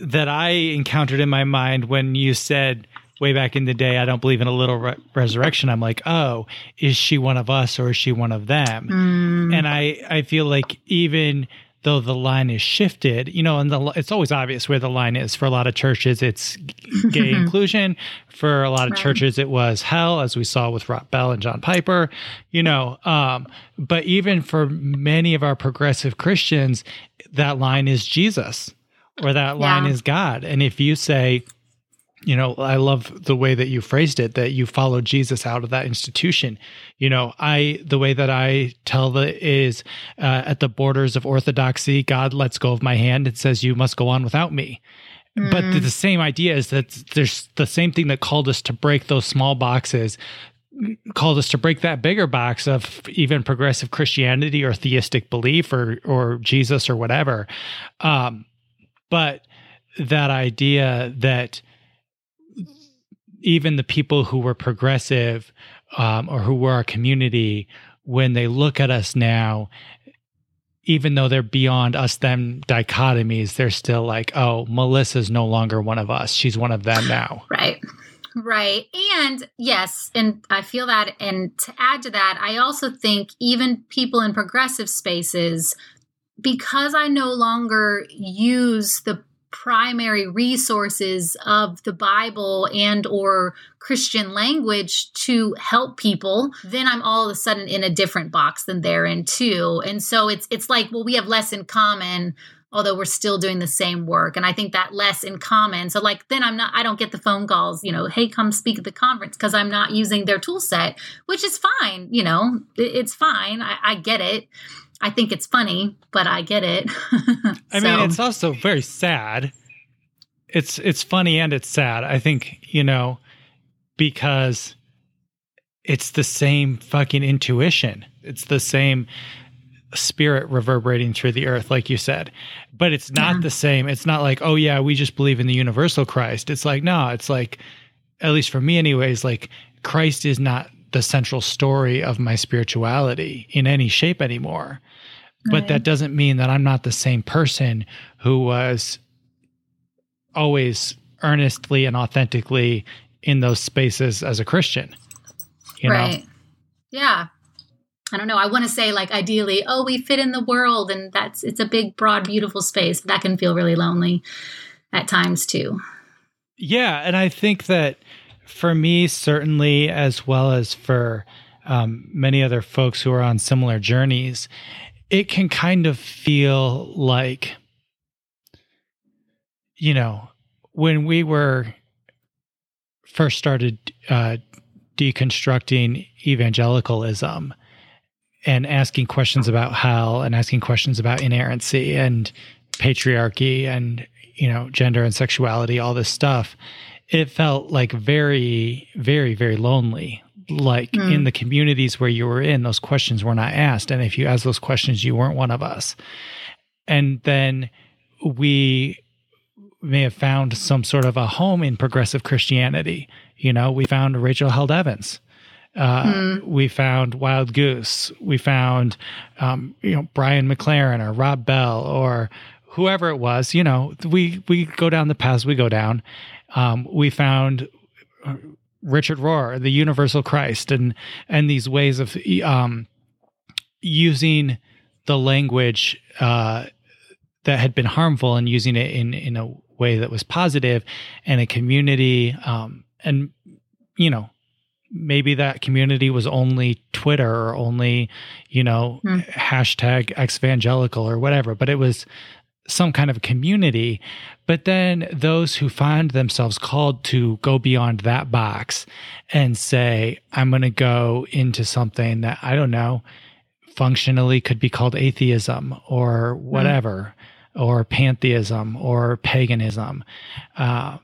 that I encountered in my mind when you said way back in the day, I don't believe in a little re- resurrection. I'm like, oh, is she one of us or is she one of them? Mm, And I I feel like even though the line is shifted, you know, and the it's always obvious where the line is. For a lot of churches, it's gay inclusion. For a lot of Right. churches, it was hell, as we saw with Rob Bell and John Piper. You know, um, but even for many of our progressive Christians, that line is Jesus, or that line Yeah. is God. And if you say, you know i love the way that you phrased it that you follow jesus out of that institution. You know i the way that i tell the is uh, at the borders of orthodoxy god lets go of my hand and says you must go on without me. But the, the same idea is that there's the same thing that called us to break those small boxes called us to break that bigger box of even progressive christianity or theistic belief or or jesus or whatever. Um but that idea that even the people who were progressive um, or who were our community, when they look at us now, even though they're beyond us them dichotomies, they're still like, oh, Melissa's no longer one of us. She's one of them now. Right. Right. And yes, and I feel that. And to add to that, I also think even people in progressive spaces, because I no longer use the primary resources of the bible and or christian language to help people then i'm all of a sudden in a different box than they're in too. And so it's it's like well we have less in common although we're still doing the same work. And i think that less in common so like then i'm not i don't get the phone calls you know hey come speak at the conference because i'm not using their tool set which is fine you know it- it's fine. I, I get it i think it's funny but i get it I mean, it's also very sad. It's it's funny and it's sad. I think, you know, because it's the same fucking intuition. It's the same spirit reverberating through the earth like you said. But it's not Yeah. the same. It's not like, "Oh yeah, we just believe in the universal Christ." It's like, no, it's like at least for me anyways, like Christ is not the central story of my spirituality in any shape anymore but that doesn't mean that I'm not the same person who was always earnestly and authentically in those spaces as a Christian. You know? right. Yeah. I don't know. I want to say like ideally, oh, we fit in the world and that's it's a big, broad, beautiful space. That can feel really lonely at times too. Yeah, and I think that for me certainly as well as for um, many other folks who are on similar journeys, it can kind of feel like, you know, when we were first started uh, deconstructing evangelicalism and asking questions about hell and asking questions about inerrancy and patriarchy and you know gender and sexuality all this stuff it felt like very very very lonely like mm. in the communities where you were in those questions were not asked and if you asked those questions you weren't one of us and then we may have found some sort of a home in progressive christianity you know we found rachel held evans uh, mm. We found Wild Goose. We found, um, you know, Brian McLaren or Rob Bell or whoever it was. You know, we we go down the paths we go down. Um, we found Richard Rohr, the Universal Christ, and and these ways of um, using the language uh, that had been harmful and using it in in a way that was positive, and a community. Um, and you know, maybe that community was only Twitter or only, you know, mm. hashtag evangelical or whatever, but it was some kind of community. But then those who find themselves called to go beyond that box and say, I'm going to go into something that I don't know, functionally could be called atheism or hmm. whatever, mm. or pantheism or paganism. Uh,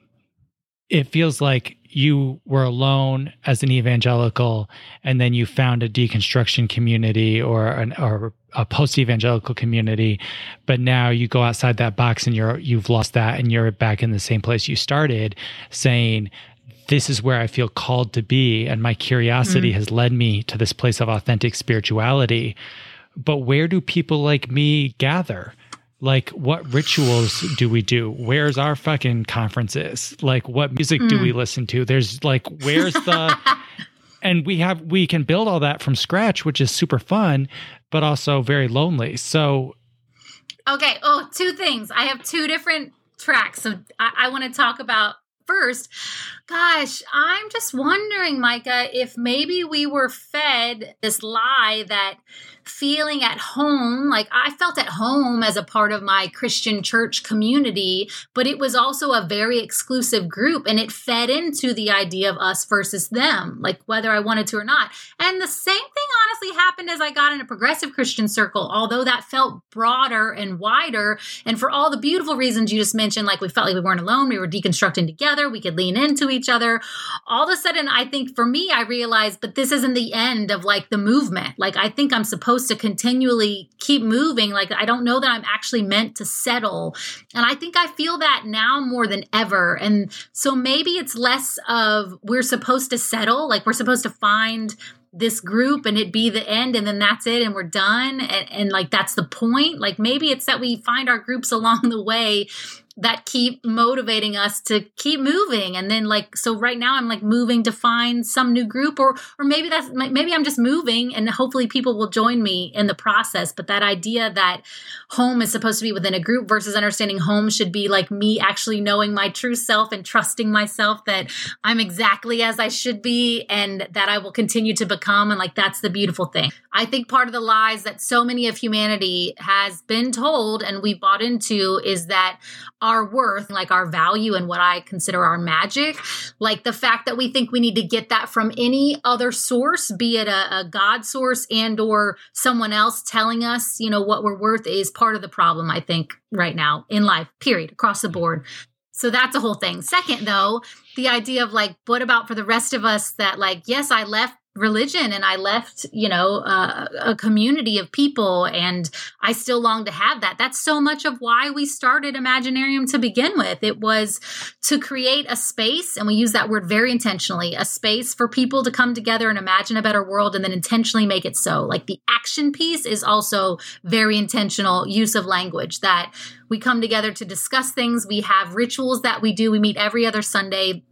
it feels like you were alone as an evangelical and then you found a deconstruction community or an or a post-evangelical community but now you go outside that box and you're you've lost that and you're back in the same place you started saying this is where I feel called to be and my curiosity mm. has led me to this place of authentic spirituality but where do people like me gather like what rituals do we do? Where's our fucking conferences? Like what music mm. do we mm. listen to? There's like where's the and we have we can build all that from scratch which is super fun but also very lonely. So okay oh two things. I have two different tracks. So i, I want to talk about first gosh i'm just wondering micah if maybe we were fed this lie that feeling at home. Like I felt at home as a part of my Christian church community, but it was also a very exclusive group and it fed into the idea of us versus them, like whether I wanted to or not. And the same thing honestly happened as I got in a progressive Christian circle, although that felt broader and wider. And for all the beautiful reasons you just mentioned, like we felt like we weren't alone, we were deconstructing together, we could lean into each other. All of a sudden, I think for me, I realized, but this isn't the end of like the movement. Like I think I'm supposed supposed to continually keep moving. Like, I don't know that I'm actually meant to settle. And I think I feel that now more than ever. And so maybe it's less of we're supposed to settle, like, we're supposed to find this group and it be the end and then that's it and we're done and, and like that's the point like maybe it's that we find our groups along the way that keep motivating us to keep moving. And then like so right now i'm like moving to find some new group or or maybe that's maybe i'm just moving and hopefully people will join me in the process. But that idea that home is supposed to be within a group versus understanding home should be like me actually knowing my true self and trusting myself that i'm exactly as i should be and that i will continue to become. And like that's the beautiful thing. I think part of the lies that so many of humanity has been told and we bought into is that our worth, like our value and what I consider our magic. Like the fact that we think we need to get that from any other source, be it a, a God source and or someone else telling us, you know, what we're worth is part of the problem, I think, right now in life, period, across the board. So that's a whole thing. Second, though, the idea of like, what about for the rest of us that, like, yes, I left religion and I left, you know, uh, a community of people and I still long to have that. That's so much of why we started Imaginarium to begin with. It was to create a space, and we use that word very intentionally, a space for people to come together and imagine a better world and then intentionally make it so. Like the action piece is also very intentional use of language that we come together to discuss things. We have rituals that we do. We meet every other Sunday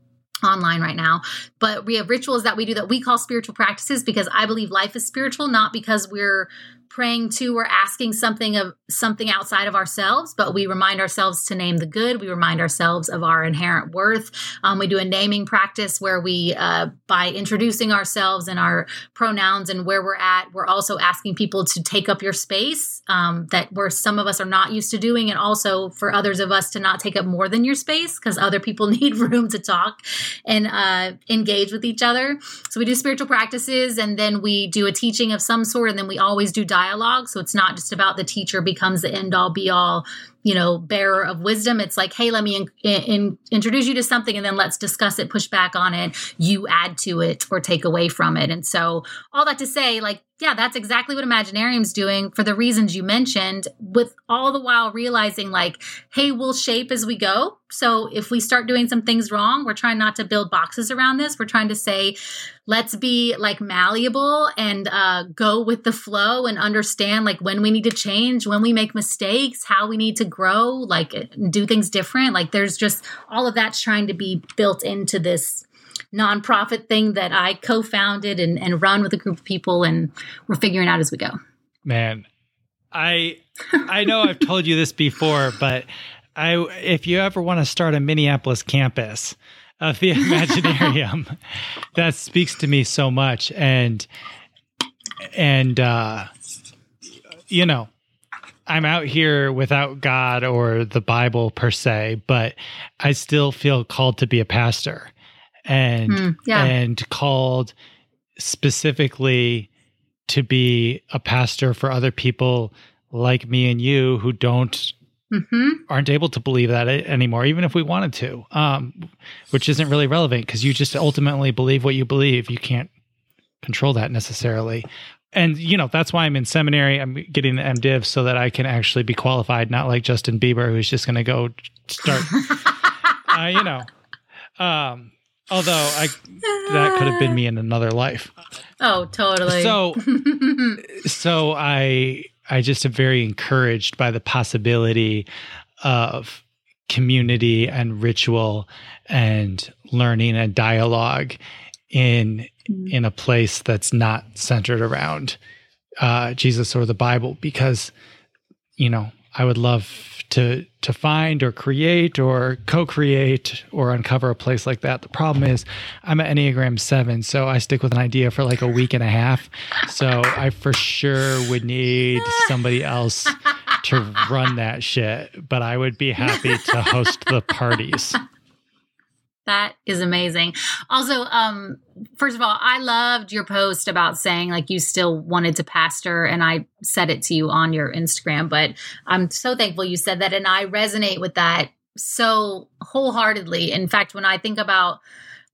online right now but we have rituals that we do that we call spiritual practices because i believe life is spiritual not because we're praying to we're asking something of something outside of ourselves but we remind ourselves to name the good. We remind ourselves of our inherent worth. Um, we do a naming practice where we uh, by introducing ourselves and our pronouns and where we're at we're also asking people to take up your space um, that where some of us are not used to doing and also for others of us to not take up more than your space because other people need room to talk. And uh, engage with each other. So we do spiritual practices and then we do a teaching of some sort and then we always do dialogue. So it's not just about the teacher becomes the end all be all you know bearer of wisdom. It's like hey let me in, in, introduce you to something and then let's discuss it push back on it you add to it or take away from it. And so all that to say like yeah that's exactly what imaginarium's doing for the reasons you mentioned with all the while realizing like hey we'll shape as we go. So if we start doing some things wrong we're trying not to build boxes around this. We're trying to say let's be like malleable and uh, go with the flow and understand like when we need to change when we make mistakes how we need to grow like do things different. Like there's just all of that's trying to be built into this nonprofit thing that i co-founded and, and run with a group of people and we're figuring out as we go. Man, I I know I've told you this before, but I if you ever want to start a Minneapolis campus of the Imaginarium, that speaks to me so much. And and uh you know, I'm out here without God or the Bible per se, but I still feel called to be a pastor and Mm, yeah. and called specifically to be a pastor for other people like me and you who don't hmm aren't able to believe that anymore even if we wanted to um which isn't really relevant because you just ultimately believe what you believe. You can't control that necessarily. And you know that's why i'm in seminary. I'm getting the mdiv so that i can actually be qualified not like justin bieber who's just going to go start. Uh, you know um although i that could have been me in another life. Oh totally. So so i i just am very encouraged by the possibility of community and ritual and learning and dialogue in in a place that's not centered around uh jesus or the bible because you know i would love to to find or create or co-create or uncover a place like that. The problem is i'm an enneagram 7 so i stick with an idea for like a week and a half. So i for sure would need somebody else to run that shit but i would be happy to host the parties That is amazing. Also, um, first of all, I loved your post about saying like you still wanted to pastor, and I said it to you on your Instagram. But I'm so thankful you said that, and I resonate with that so wholeheartedly. In fact, when I think about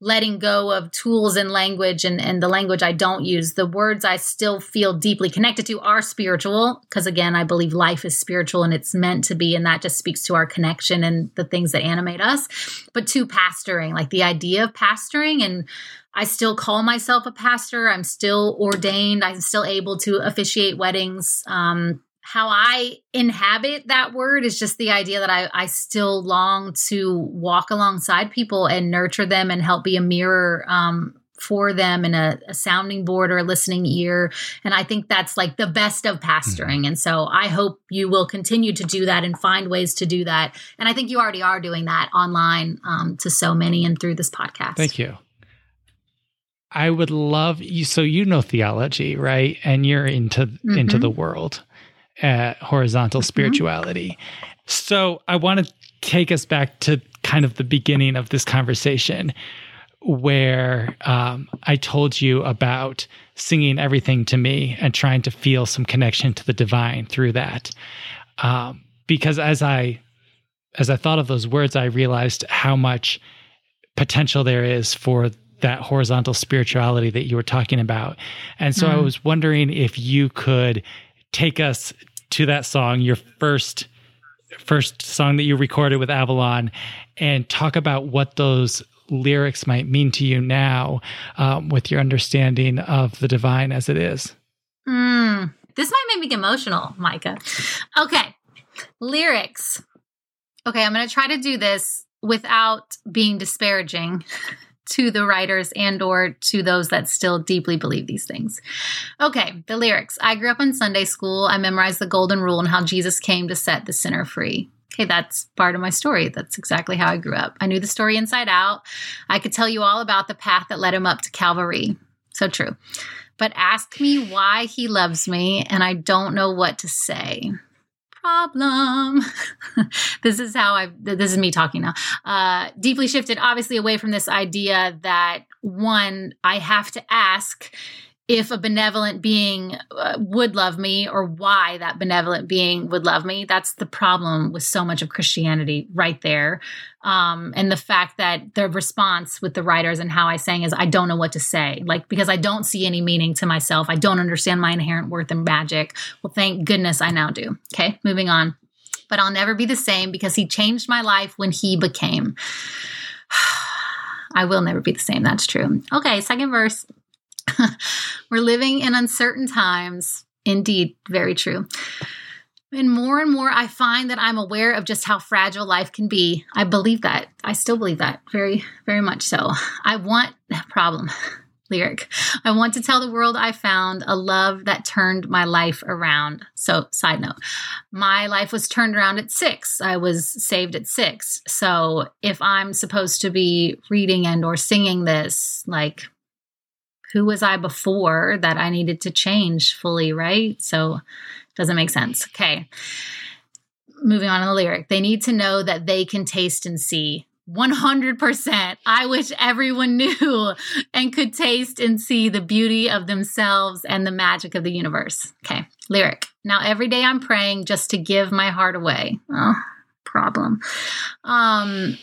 letting go of tools and language and, and the language I don't use, the words I still feel deeply connected to are spiritual. Because again, I believe life is spiritual and it's meant to be. And that just speaks to our connection and the things that animate us. But to pastoring, like the idea of pastoring and I still call myself a pastor. I'm still ordained. I'm still able to officiate weddings. Um, how I inhabit that word is just the idea that I, I still long to walk alongside people and nurture them and help be a mirror um, for them and a, a sounding board or a listening ear. And I think that's like the best of pastoring. And so I hope you will continue to do that and find ways to do that. And I think you already are doing that online um, to so many and through this podcast. Thank you. I would love you. So you know theology, right? And you're into into Mhm. the world, uh, horizontal spirituality. So I want to take us back to kind of the beginning of this conversation, where um, I told you about singing everything to me and trying to feel some connection to the divine through that. Um, because as I as I thought of those words, I realized how much potential there is for that horizontal spirituality that you were talking about. And so I Mm. was wondering if you could take us to that song, your first first song that you recorded with Avalon, and talk about what those lyrics might mean to you now um, with your understanding of the divine as it is. Mm, this might make me emotional, Micah. Okay, lyrics. Okay, I'm going to try to do this without being disparaging to the writers and or to those that still deeply believe these things. Okay, the lyrics. I grew up in Sunday school. I memorized the golden rule and how Jesus came to set the sinner free. Okay, that's part of my story. That's exactly how I grew up. I knew the story inside out. I could tell you all about the path that led him up to Calvary. So true. But ask me why he loves me, and I don't know what to say problem. this is how I, this is me talking now. Uh, deeply shifted, obviously, away from this idea that one, I have to ask if a benevolent being uh, would love me or why that benevolent being would love me. That's the problem with so much of Christianity right there. Um, and the fact that the response with the writers and how I sang is, I don't know what to say. Like, because I don't see any meaning to myself. I don't understand my inherent worth and magic. Well, thank goodness I now do. Okay, moving on. But I'll never be the same because he changed my life when he became. I will never be the same. That's true. Okay, second verse. We're living in uncertain times. Indeed, very true. And more and more, I find that I'm aware of just how fragile life can be. I believe that. I still believe that very, very much so. I want problem lyric. I want to tell the world I found a love that turned my life around. So, side note, my life was turned around at six. I was saved at six. So, if I'm supposed to be reading and or singing this, like who was I before that I needed to change fully, right? So doesn't make sense. Okay. Moving on to the lyric. They need to know that they can taste and see. 100%. I wish everyone knew and could taste and see the beauty of themselves and the magic of the universe. Okay. Lyric. Now every day I'm praying just to give my heart away. Oh, problem. Um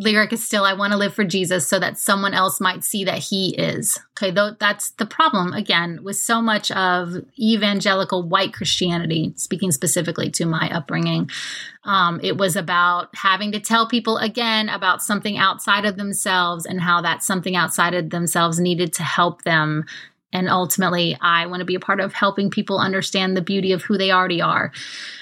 lyric is still I want to live for Jesus so that someone else might see that he is. Okay, though that's the problem again with so much of evangelical white Christianity, speaking specifically to my upbringing. Um, it was about having to tell people again about something outside of themselves and how that something outside of themselves needed to help them and ultimately, I want to be a part of helping people understand the beauty of who they already are.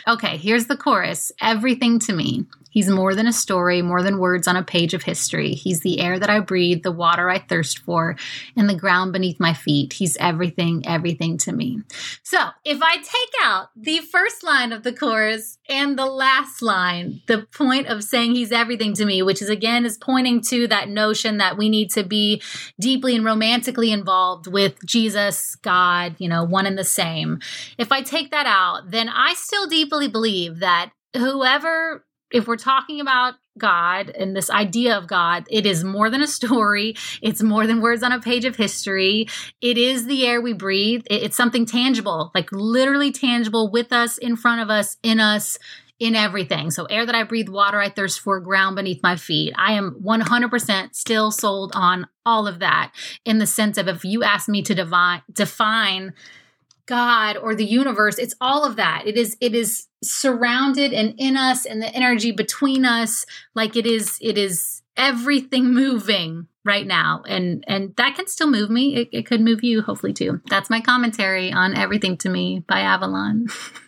Okay, here's the chorus Everything to me. He's more than a story, more than words on a page of history. He's the air that I breathe, the water I thirst for, and the ground beneath my feet. He's everything, everything to me. So if I take out the first line of the chorus and the last line, the point of saying he's everything to me, which is again is pointing to that notion that we need to be deeply and romantically involved with Jesus, God, you know, one and the same. If I take that out, then I still deeply believe that whoever if we're talking about God and this idea of God, it is more than a story. It's more than words on a page of history. It is the air we breathe. It's something tangible, like literally tangible with us, in front of us, in us, in everything. So, air that I breathe, water I thirst for, ground beneath my feet. I am 100% still sold on all of that in the sense of if you ask me to divine, define God or the universe, it's all of that. It is it is surrounded and in us and the energy between us like it is it is everything moving right now. And and that can still move me. It, it could move you hopefully too. That's my commentary on everything to me by avalon.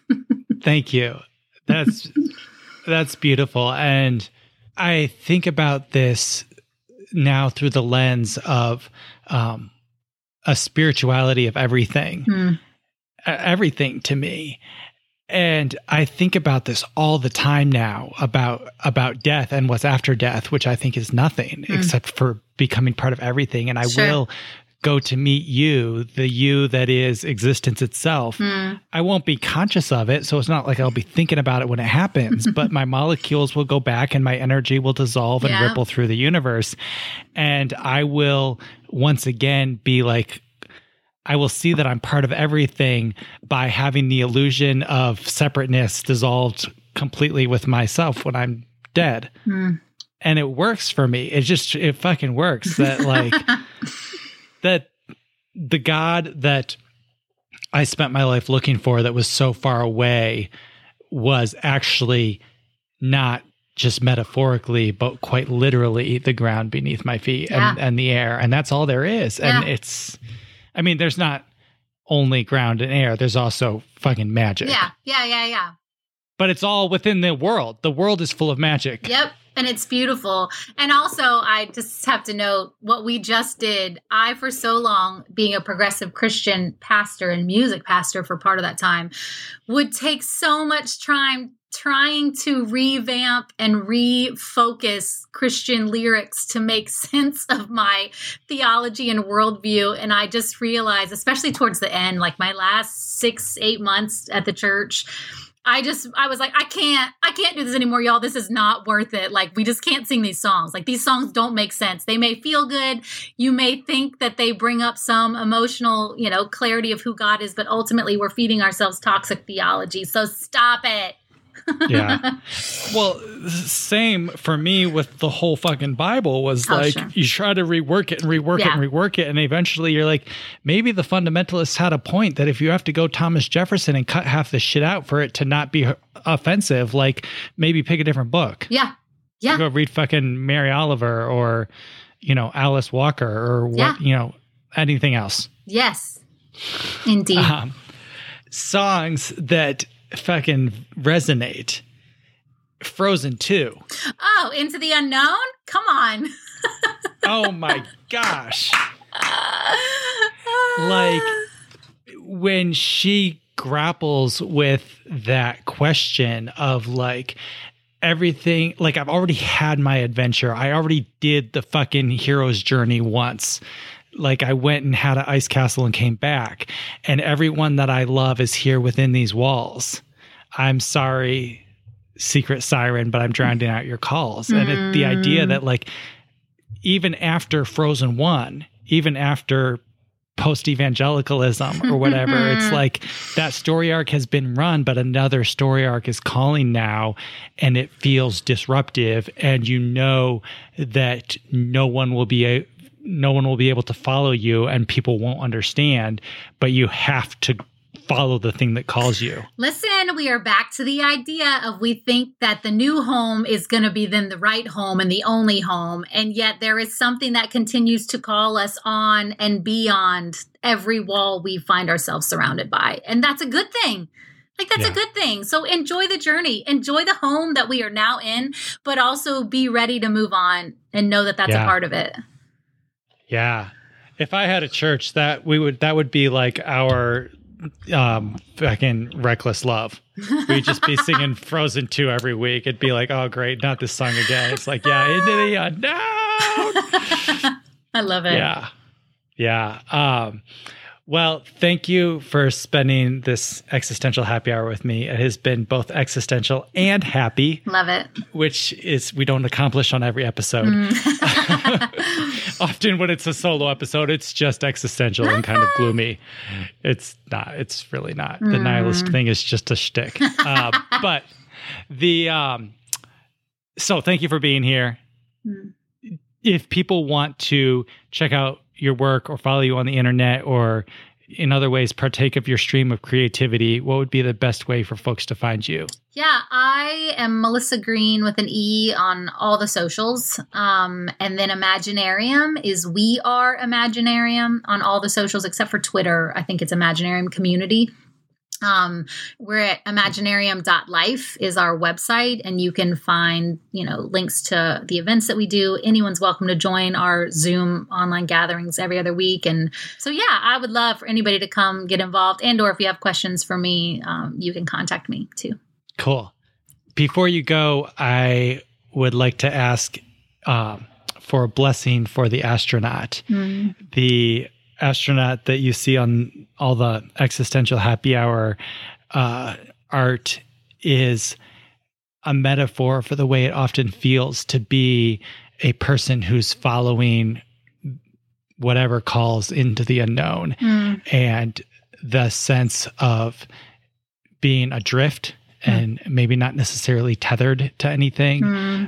Thank you. That's that's beautiful. And i think about this now through the lens of um a spirituality of everything. Hmm. Everything to me and i think about this all the time now about about death and what's after death which i think is nothing mm. except for becoming part of everything and i sure. will go to meet you the you that is existence itself mm. i won't be conscious of it so it's not like i'll be thinking about it when it happens but my molecules will go back and my energy will dissolve and yeah. ripple through the universe and i will once again be like I will see that I'm part of everything by having the illusion of separateness dissolved completely with myself when I'm dead. Mm. And it works for me. It just it fucking works that like that the God that I spent my life looking for that was so far away was actually not just metaphorically, but quite literally the ground beneath my feet yeah. and, and the air. And that's all there is. Yeah. And it's I mean, there's not only ground and air, there's also fucking magic. Yeah, yeah, yeah, yeah. But it's all within the world. The world is full of magic. Yep. And it's beautiful. And also, I just have to note what we just did. I, for so long, being a progressive Christian pastor and music pastor for part of that time, would take so much time trying to revamp and refocus Christian lyrics to make sense of my theology and worldview. And I just realized, especially towards the end, like my last six, eight months at the church, I just I was like I can't I can't do this anymore y'all. This is not worth it. Like we just can't sing these songs. Like these songs don't make sense. They may feel good. You may think that they bring up some emotional you know clarity of who God is but ultimately we're feeding ourselves toxic theology. So stop it yeah. Well, same for me with the whole fucking Bible was Oh, like sure. you try to rework it and rework it and rework it, and eventually you're like, maybe the fundamentalists had a point that if you have to go Thomas Jefferson and cut half the shit out for it to not be offensive, like maybe pick a different book. yeah yeah Go read fucking Mary Oliver or you know Alice Walker or what Yeah. you know anything else. yes indeed Um, songs that fucking resonate. Frozen 2. oh into the unknown come on Oh my gosh. Like when she grapples with that question of like everything like I've already had my adventure. I already did the fucking hero's journey once. Like I went and had an ice castle and came back and everyone that I love is here within these walls. I'm sorry secret siren but I'm drowning out your calls. And it, the idea mm. that like even after Frozen 1, even after post evangelicalism or whatever, it's like that story arc has been run, but another story arc is calling now, and it feels disruptive. And you know that no one will be a no one will be able to follow you and people won't understand, but you have to follow the thing that calls you. Listen, we are back to the idea of we think that the new home is going to be then the right home and the only home. And yet there is something that continues to call us on and beyond every wall we find ourselves surrounded by. And that's a good thing. Like, that's Yeah. a good thing. So enjoy the journey, enjoy the home that we are now in, but also be ready to move on and know that that's Yeah. a part of it. Yeah. If I had a church, that we would that would be like our um fucking reckless love. We'd just be singing Frozen 2 every week. It'd be like, oh great, not this song again. It's like, yeah, into the unknown. I love it. Yeah. Yeah. Um well, thank you for spending this existential happy hour with me. It has been both existential and happy, Love it. which is we don't accomplish on every episode. Often when it's a solo episode, it's just existential and kind of gloomy. It's not. It's really not. The nihilist thing is just a shtick. Uh, but the um, so thank you for being here. If people want to check out your work or follow you on the internet or in other ways partake of your stream of creativity, what would be the best way for folks to find you? Yeah, I am Melissa Green with an E on all the socials. Um, and then Imaginarium is We Are Imaginarium on all the socials except for Twitter. I think it's Imaginarium Community. Um, we're at imaginarium.life is our website, and you can find, you know, links to the events that we do. Anyone's welcome to join our Zoom online gatherings every other week. And so, yeah, I would love for anybody to come get involved. And or if you have questions for me, um, you can contact me too. Cool. Before you go, I would like to ask um, for a blessing for the astronaut. The astronaut that you see on all the existential happy hour uh, art is a metaphor for the way it often feels to be a person who's following whatever calls into the unknown. And the sense of being adrift and maybe not necessarily tethered to anything.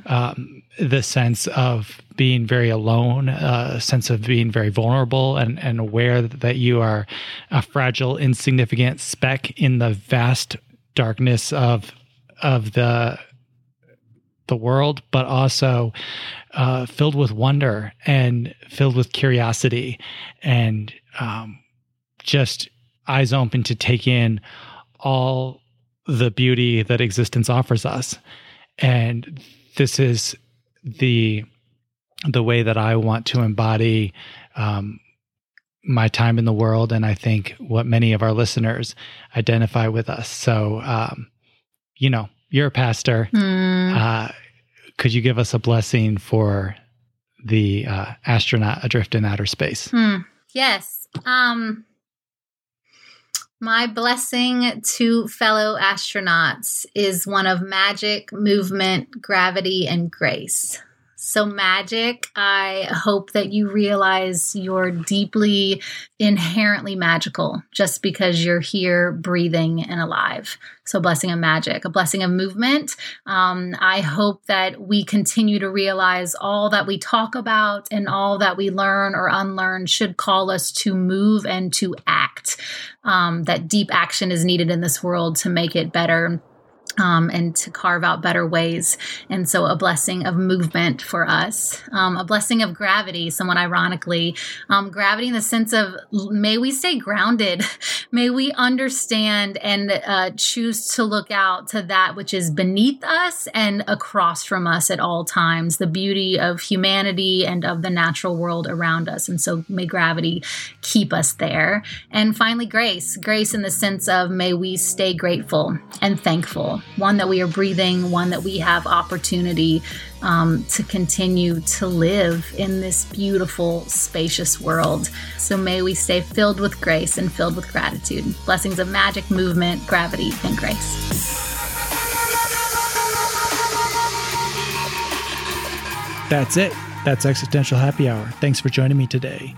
Um, the sense of being very alone, a sense of being very vulnerable and, and aware that you are a fragile, insignificant speck in the vast darkness of of the the world, but also uh, filled with wonder and filled with curiosity and um, just eyes open to take in all the beauty that existence offers us. And this is the the way that I want to embody um, my time in the world, and I think what many of our listeners identify with us. So, um, you know, you're a pastor. Hmm. Uh, could you give us a blessing for the uh, astronaut adrift in outer space? Hmm. Yes. Um my blessing to fellow astronauts is one of magic, movement, gravity, and grace. So, magic, I hope that you realize you're deeply, inherently magical just because you're here breathing and alive. So, blessing of magic, a blessing of movement. Um, I hope that we continue to realize all that we talk about and all that we learn or unlearn should call us to move and to act. Um, that deep action is needed in this world to make it better um, and to carve out better ways. And so, a blessing of movement for us, um, a blessing of gravity, somewhat ironically. Um, gravity in the sense of may we stay grounded, may we understand and uh, choose to look out to that which is beneath us and across from us at all times, the beauty of humanity and of the natural world around us. And so, may gravity keep us there. And finally, grace, grace in the sense of may we stay grateful and thankful one that we are breathing, one that we have opportunity um, to continue to live in this beautiful, spacious world. So may we stay filled with grace and filled with gratitude. Blessings of magic, movement, gravity, and grace. That's it. That's Existential Happy Hour. Thanks for joining me today.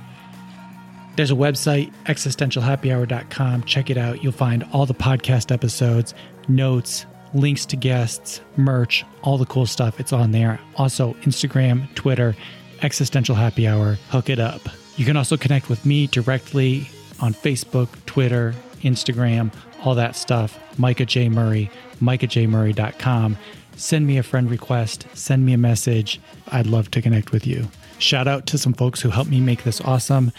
There's a website, existentialhappyhour.com. Check it out. You'll find all the podcast episodes, notes, links to guests, merch, all the cool stuff. It's on there. Also, Instagram, Twitter, Existential Happy Hour. Hook it up. You can also connect with me directly on Facebook, Twitter, Instagram, all that stuff. Micah J. Murray, micahjmurray.com. Send me a friend request, send me a message. I'd love to connect with you. Shout out to some folks who helped me make this awesome.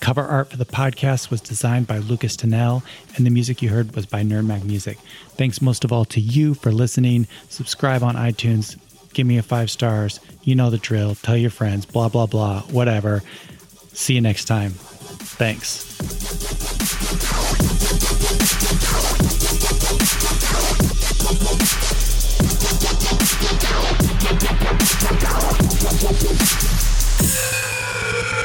Cover art for the podcast was designed by Lucas Tennell, and the music you heard was by Nerdmag Music. Thanks most of all to you for listening. Subscribe on iTunes. Give me a five stars. You know the drill. Tell your friends. Blah blah blah. Whatever. See you next time. Thanks.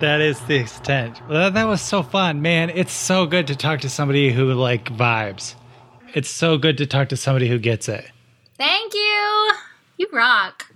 That is the extent. That was so fun, man. It's so good to talk to somebody who like vibes. It's so good to talk to somebody who gets it. Thank you. You rock.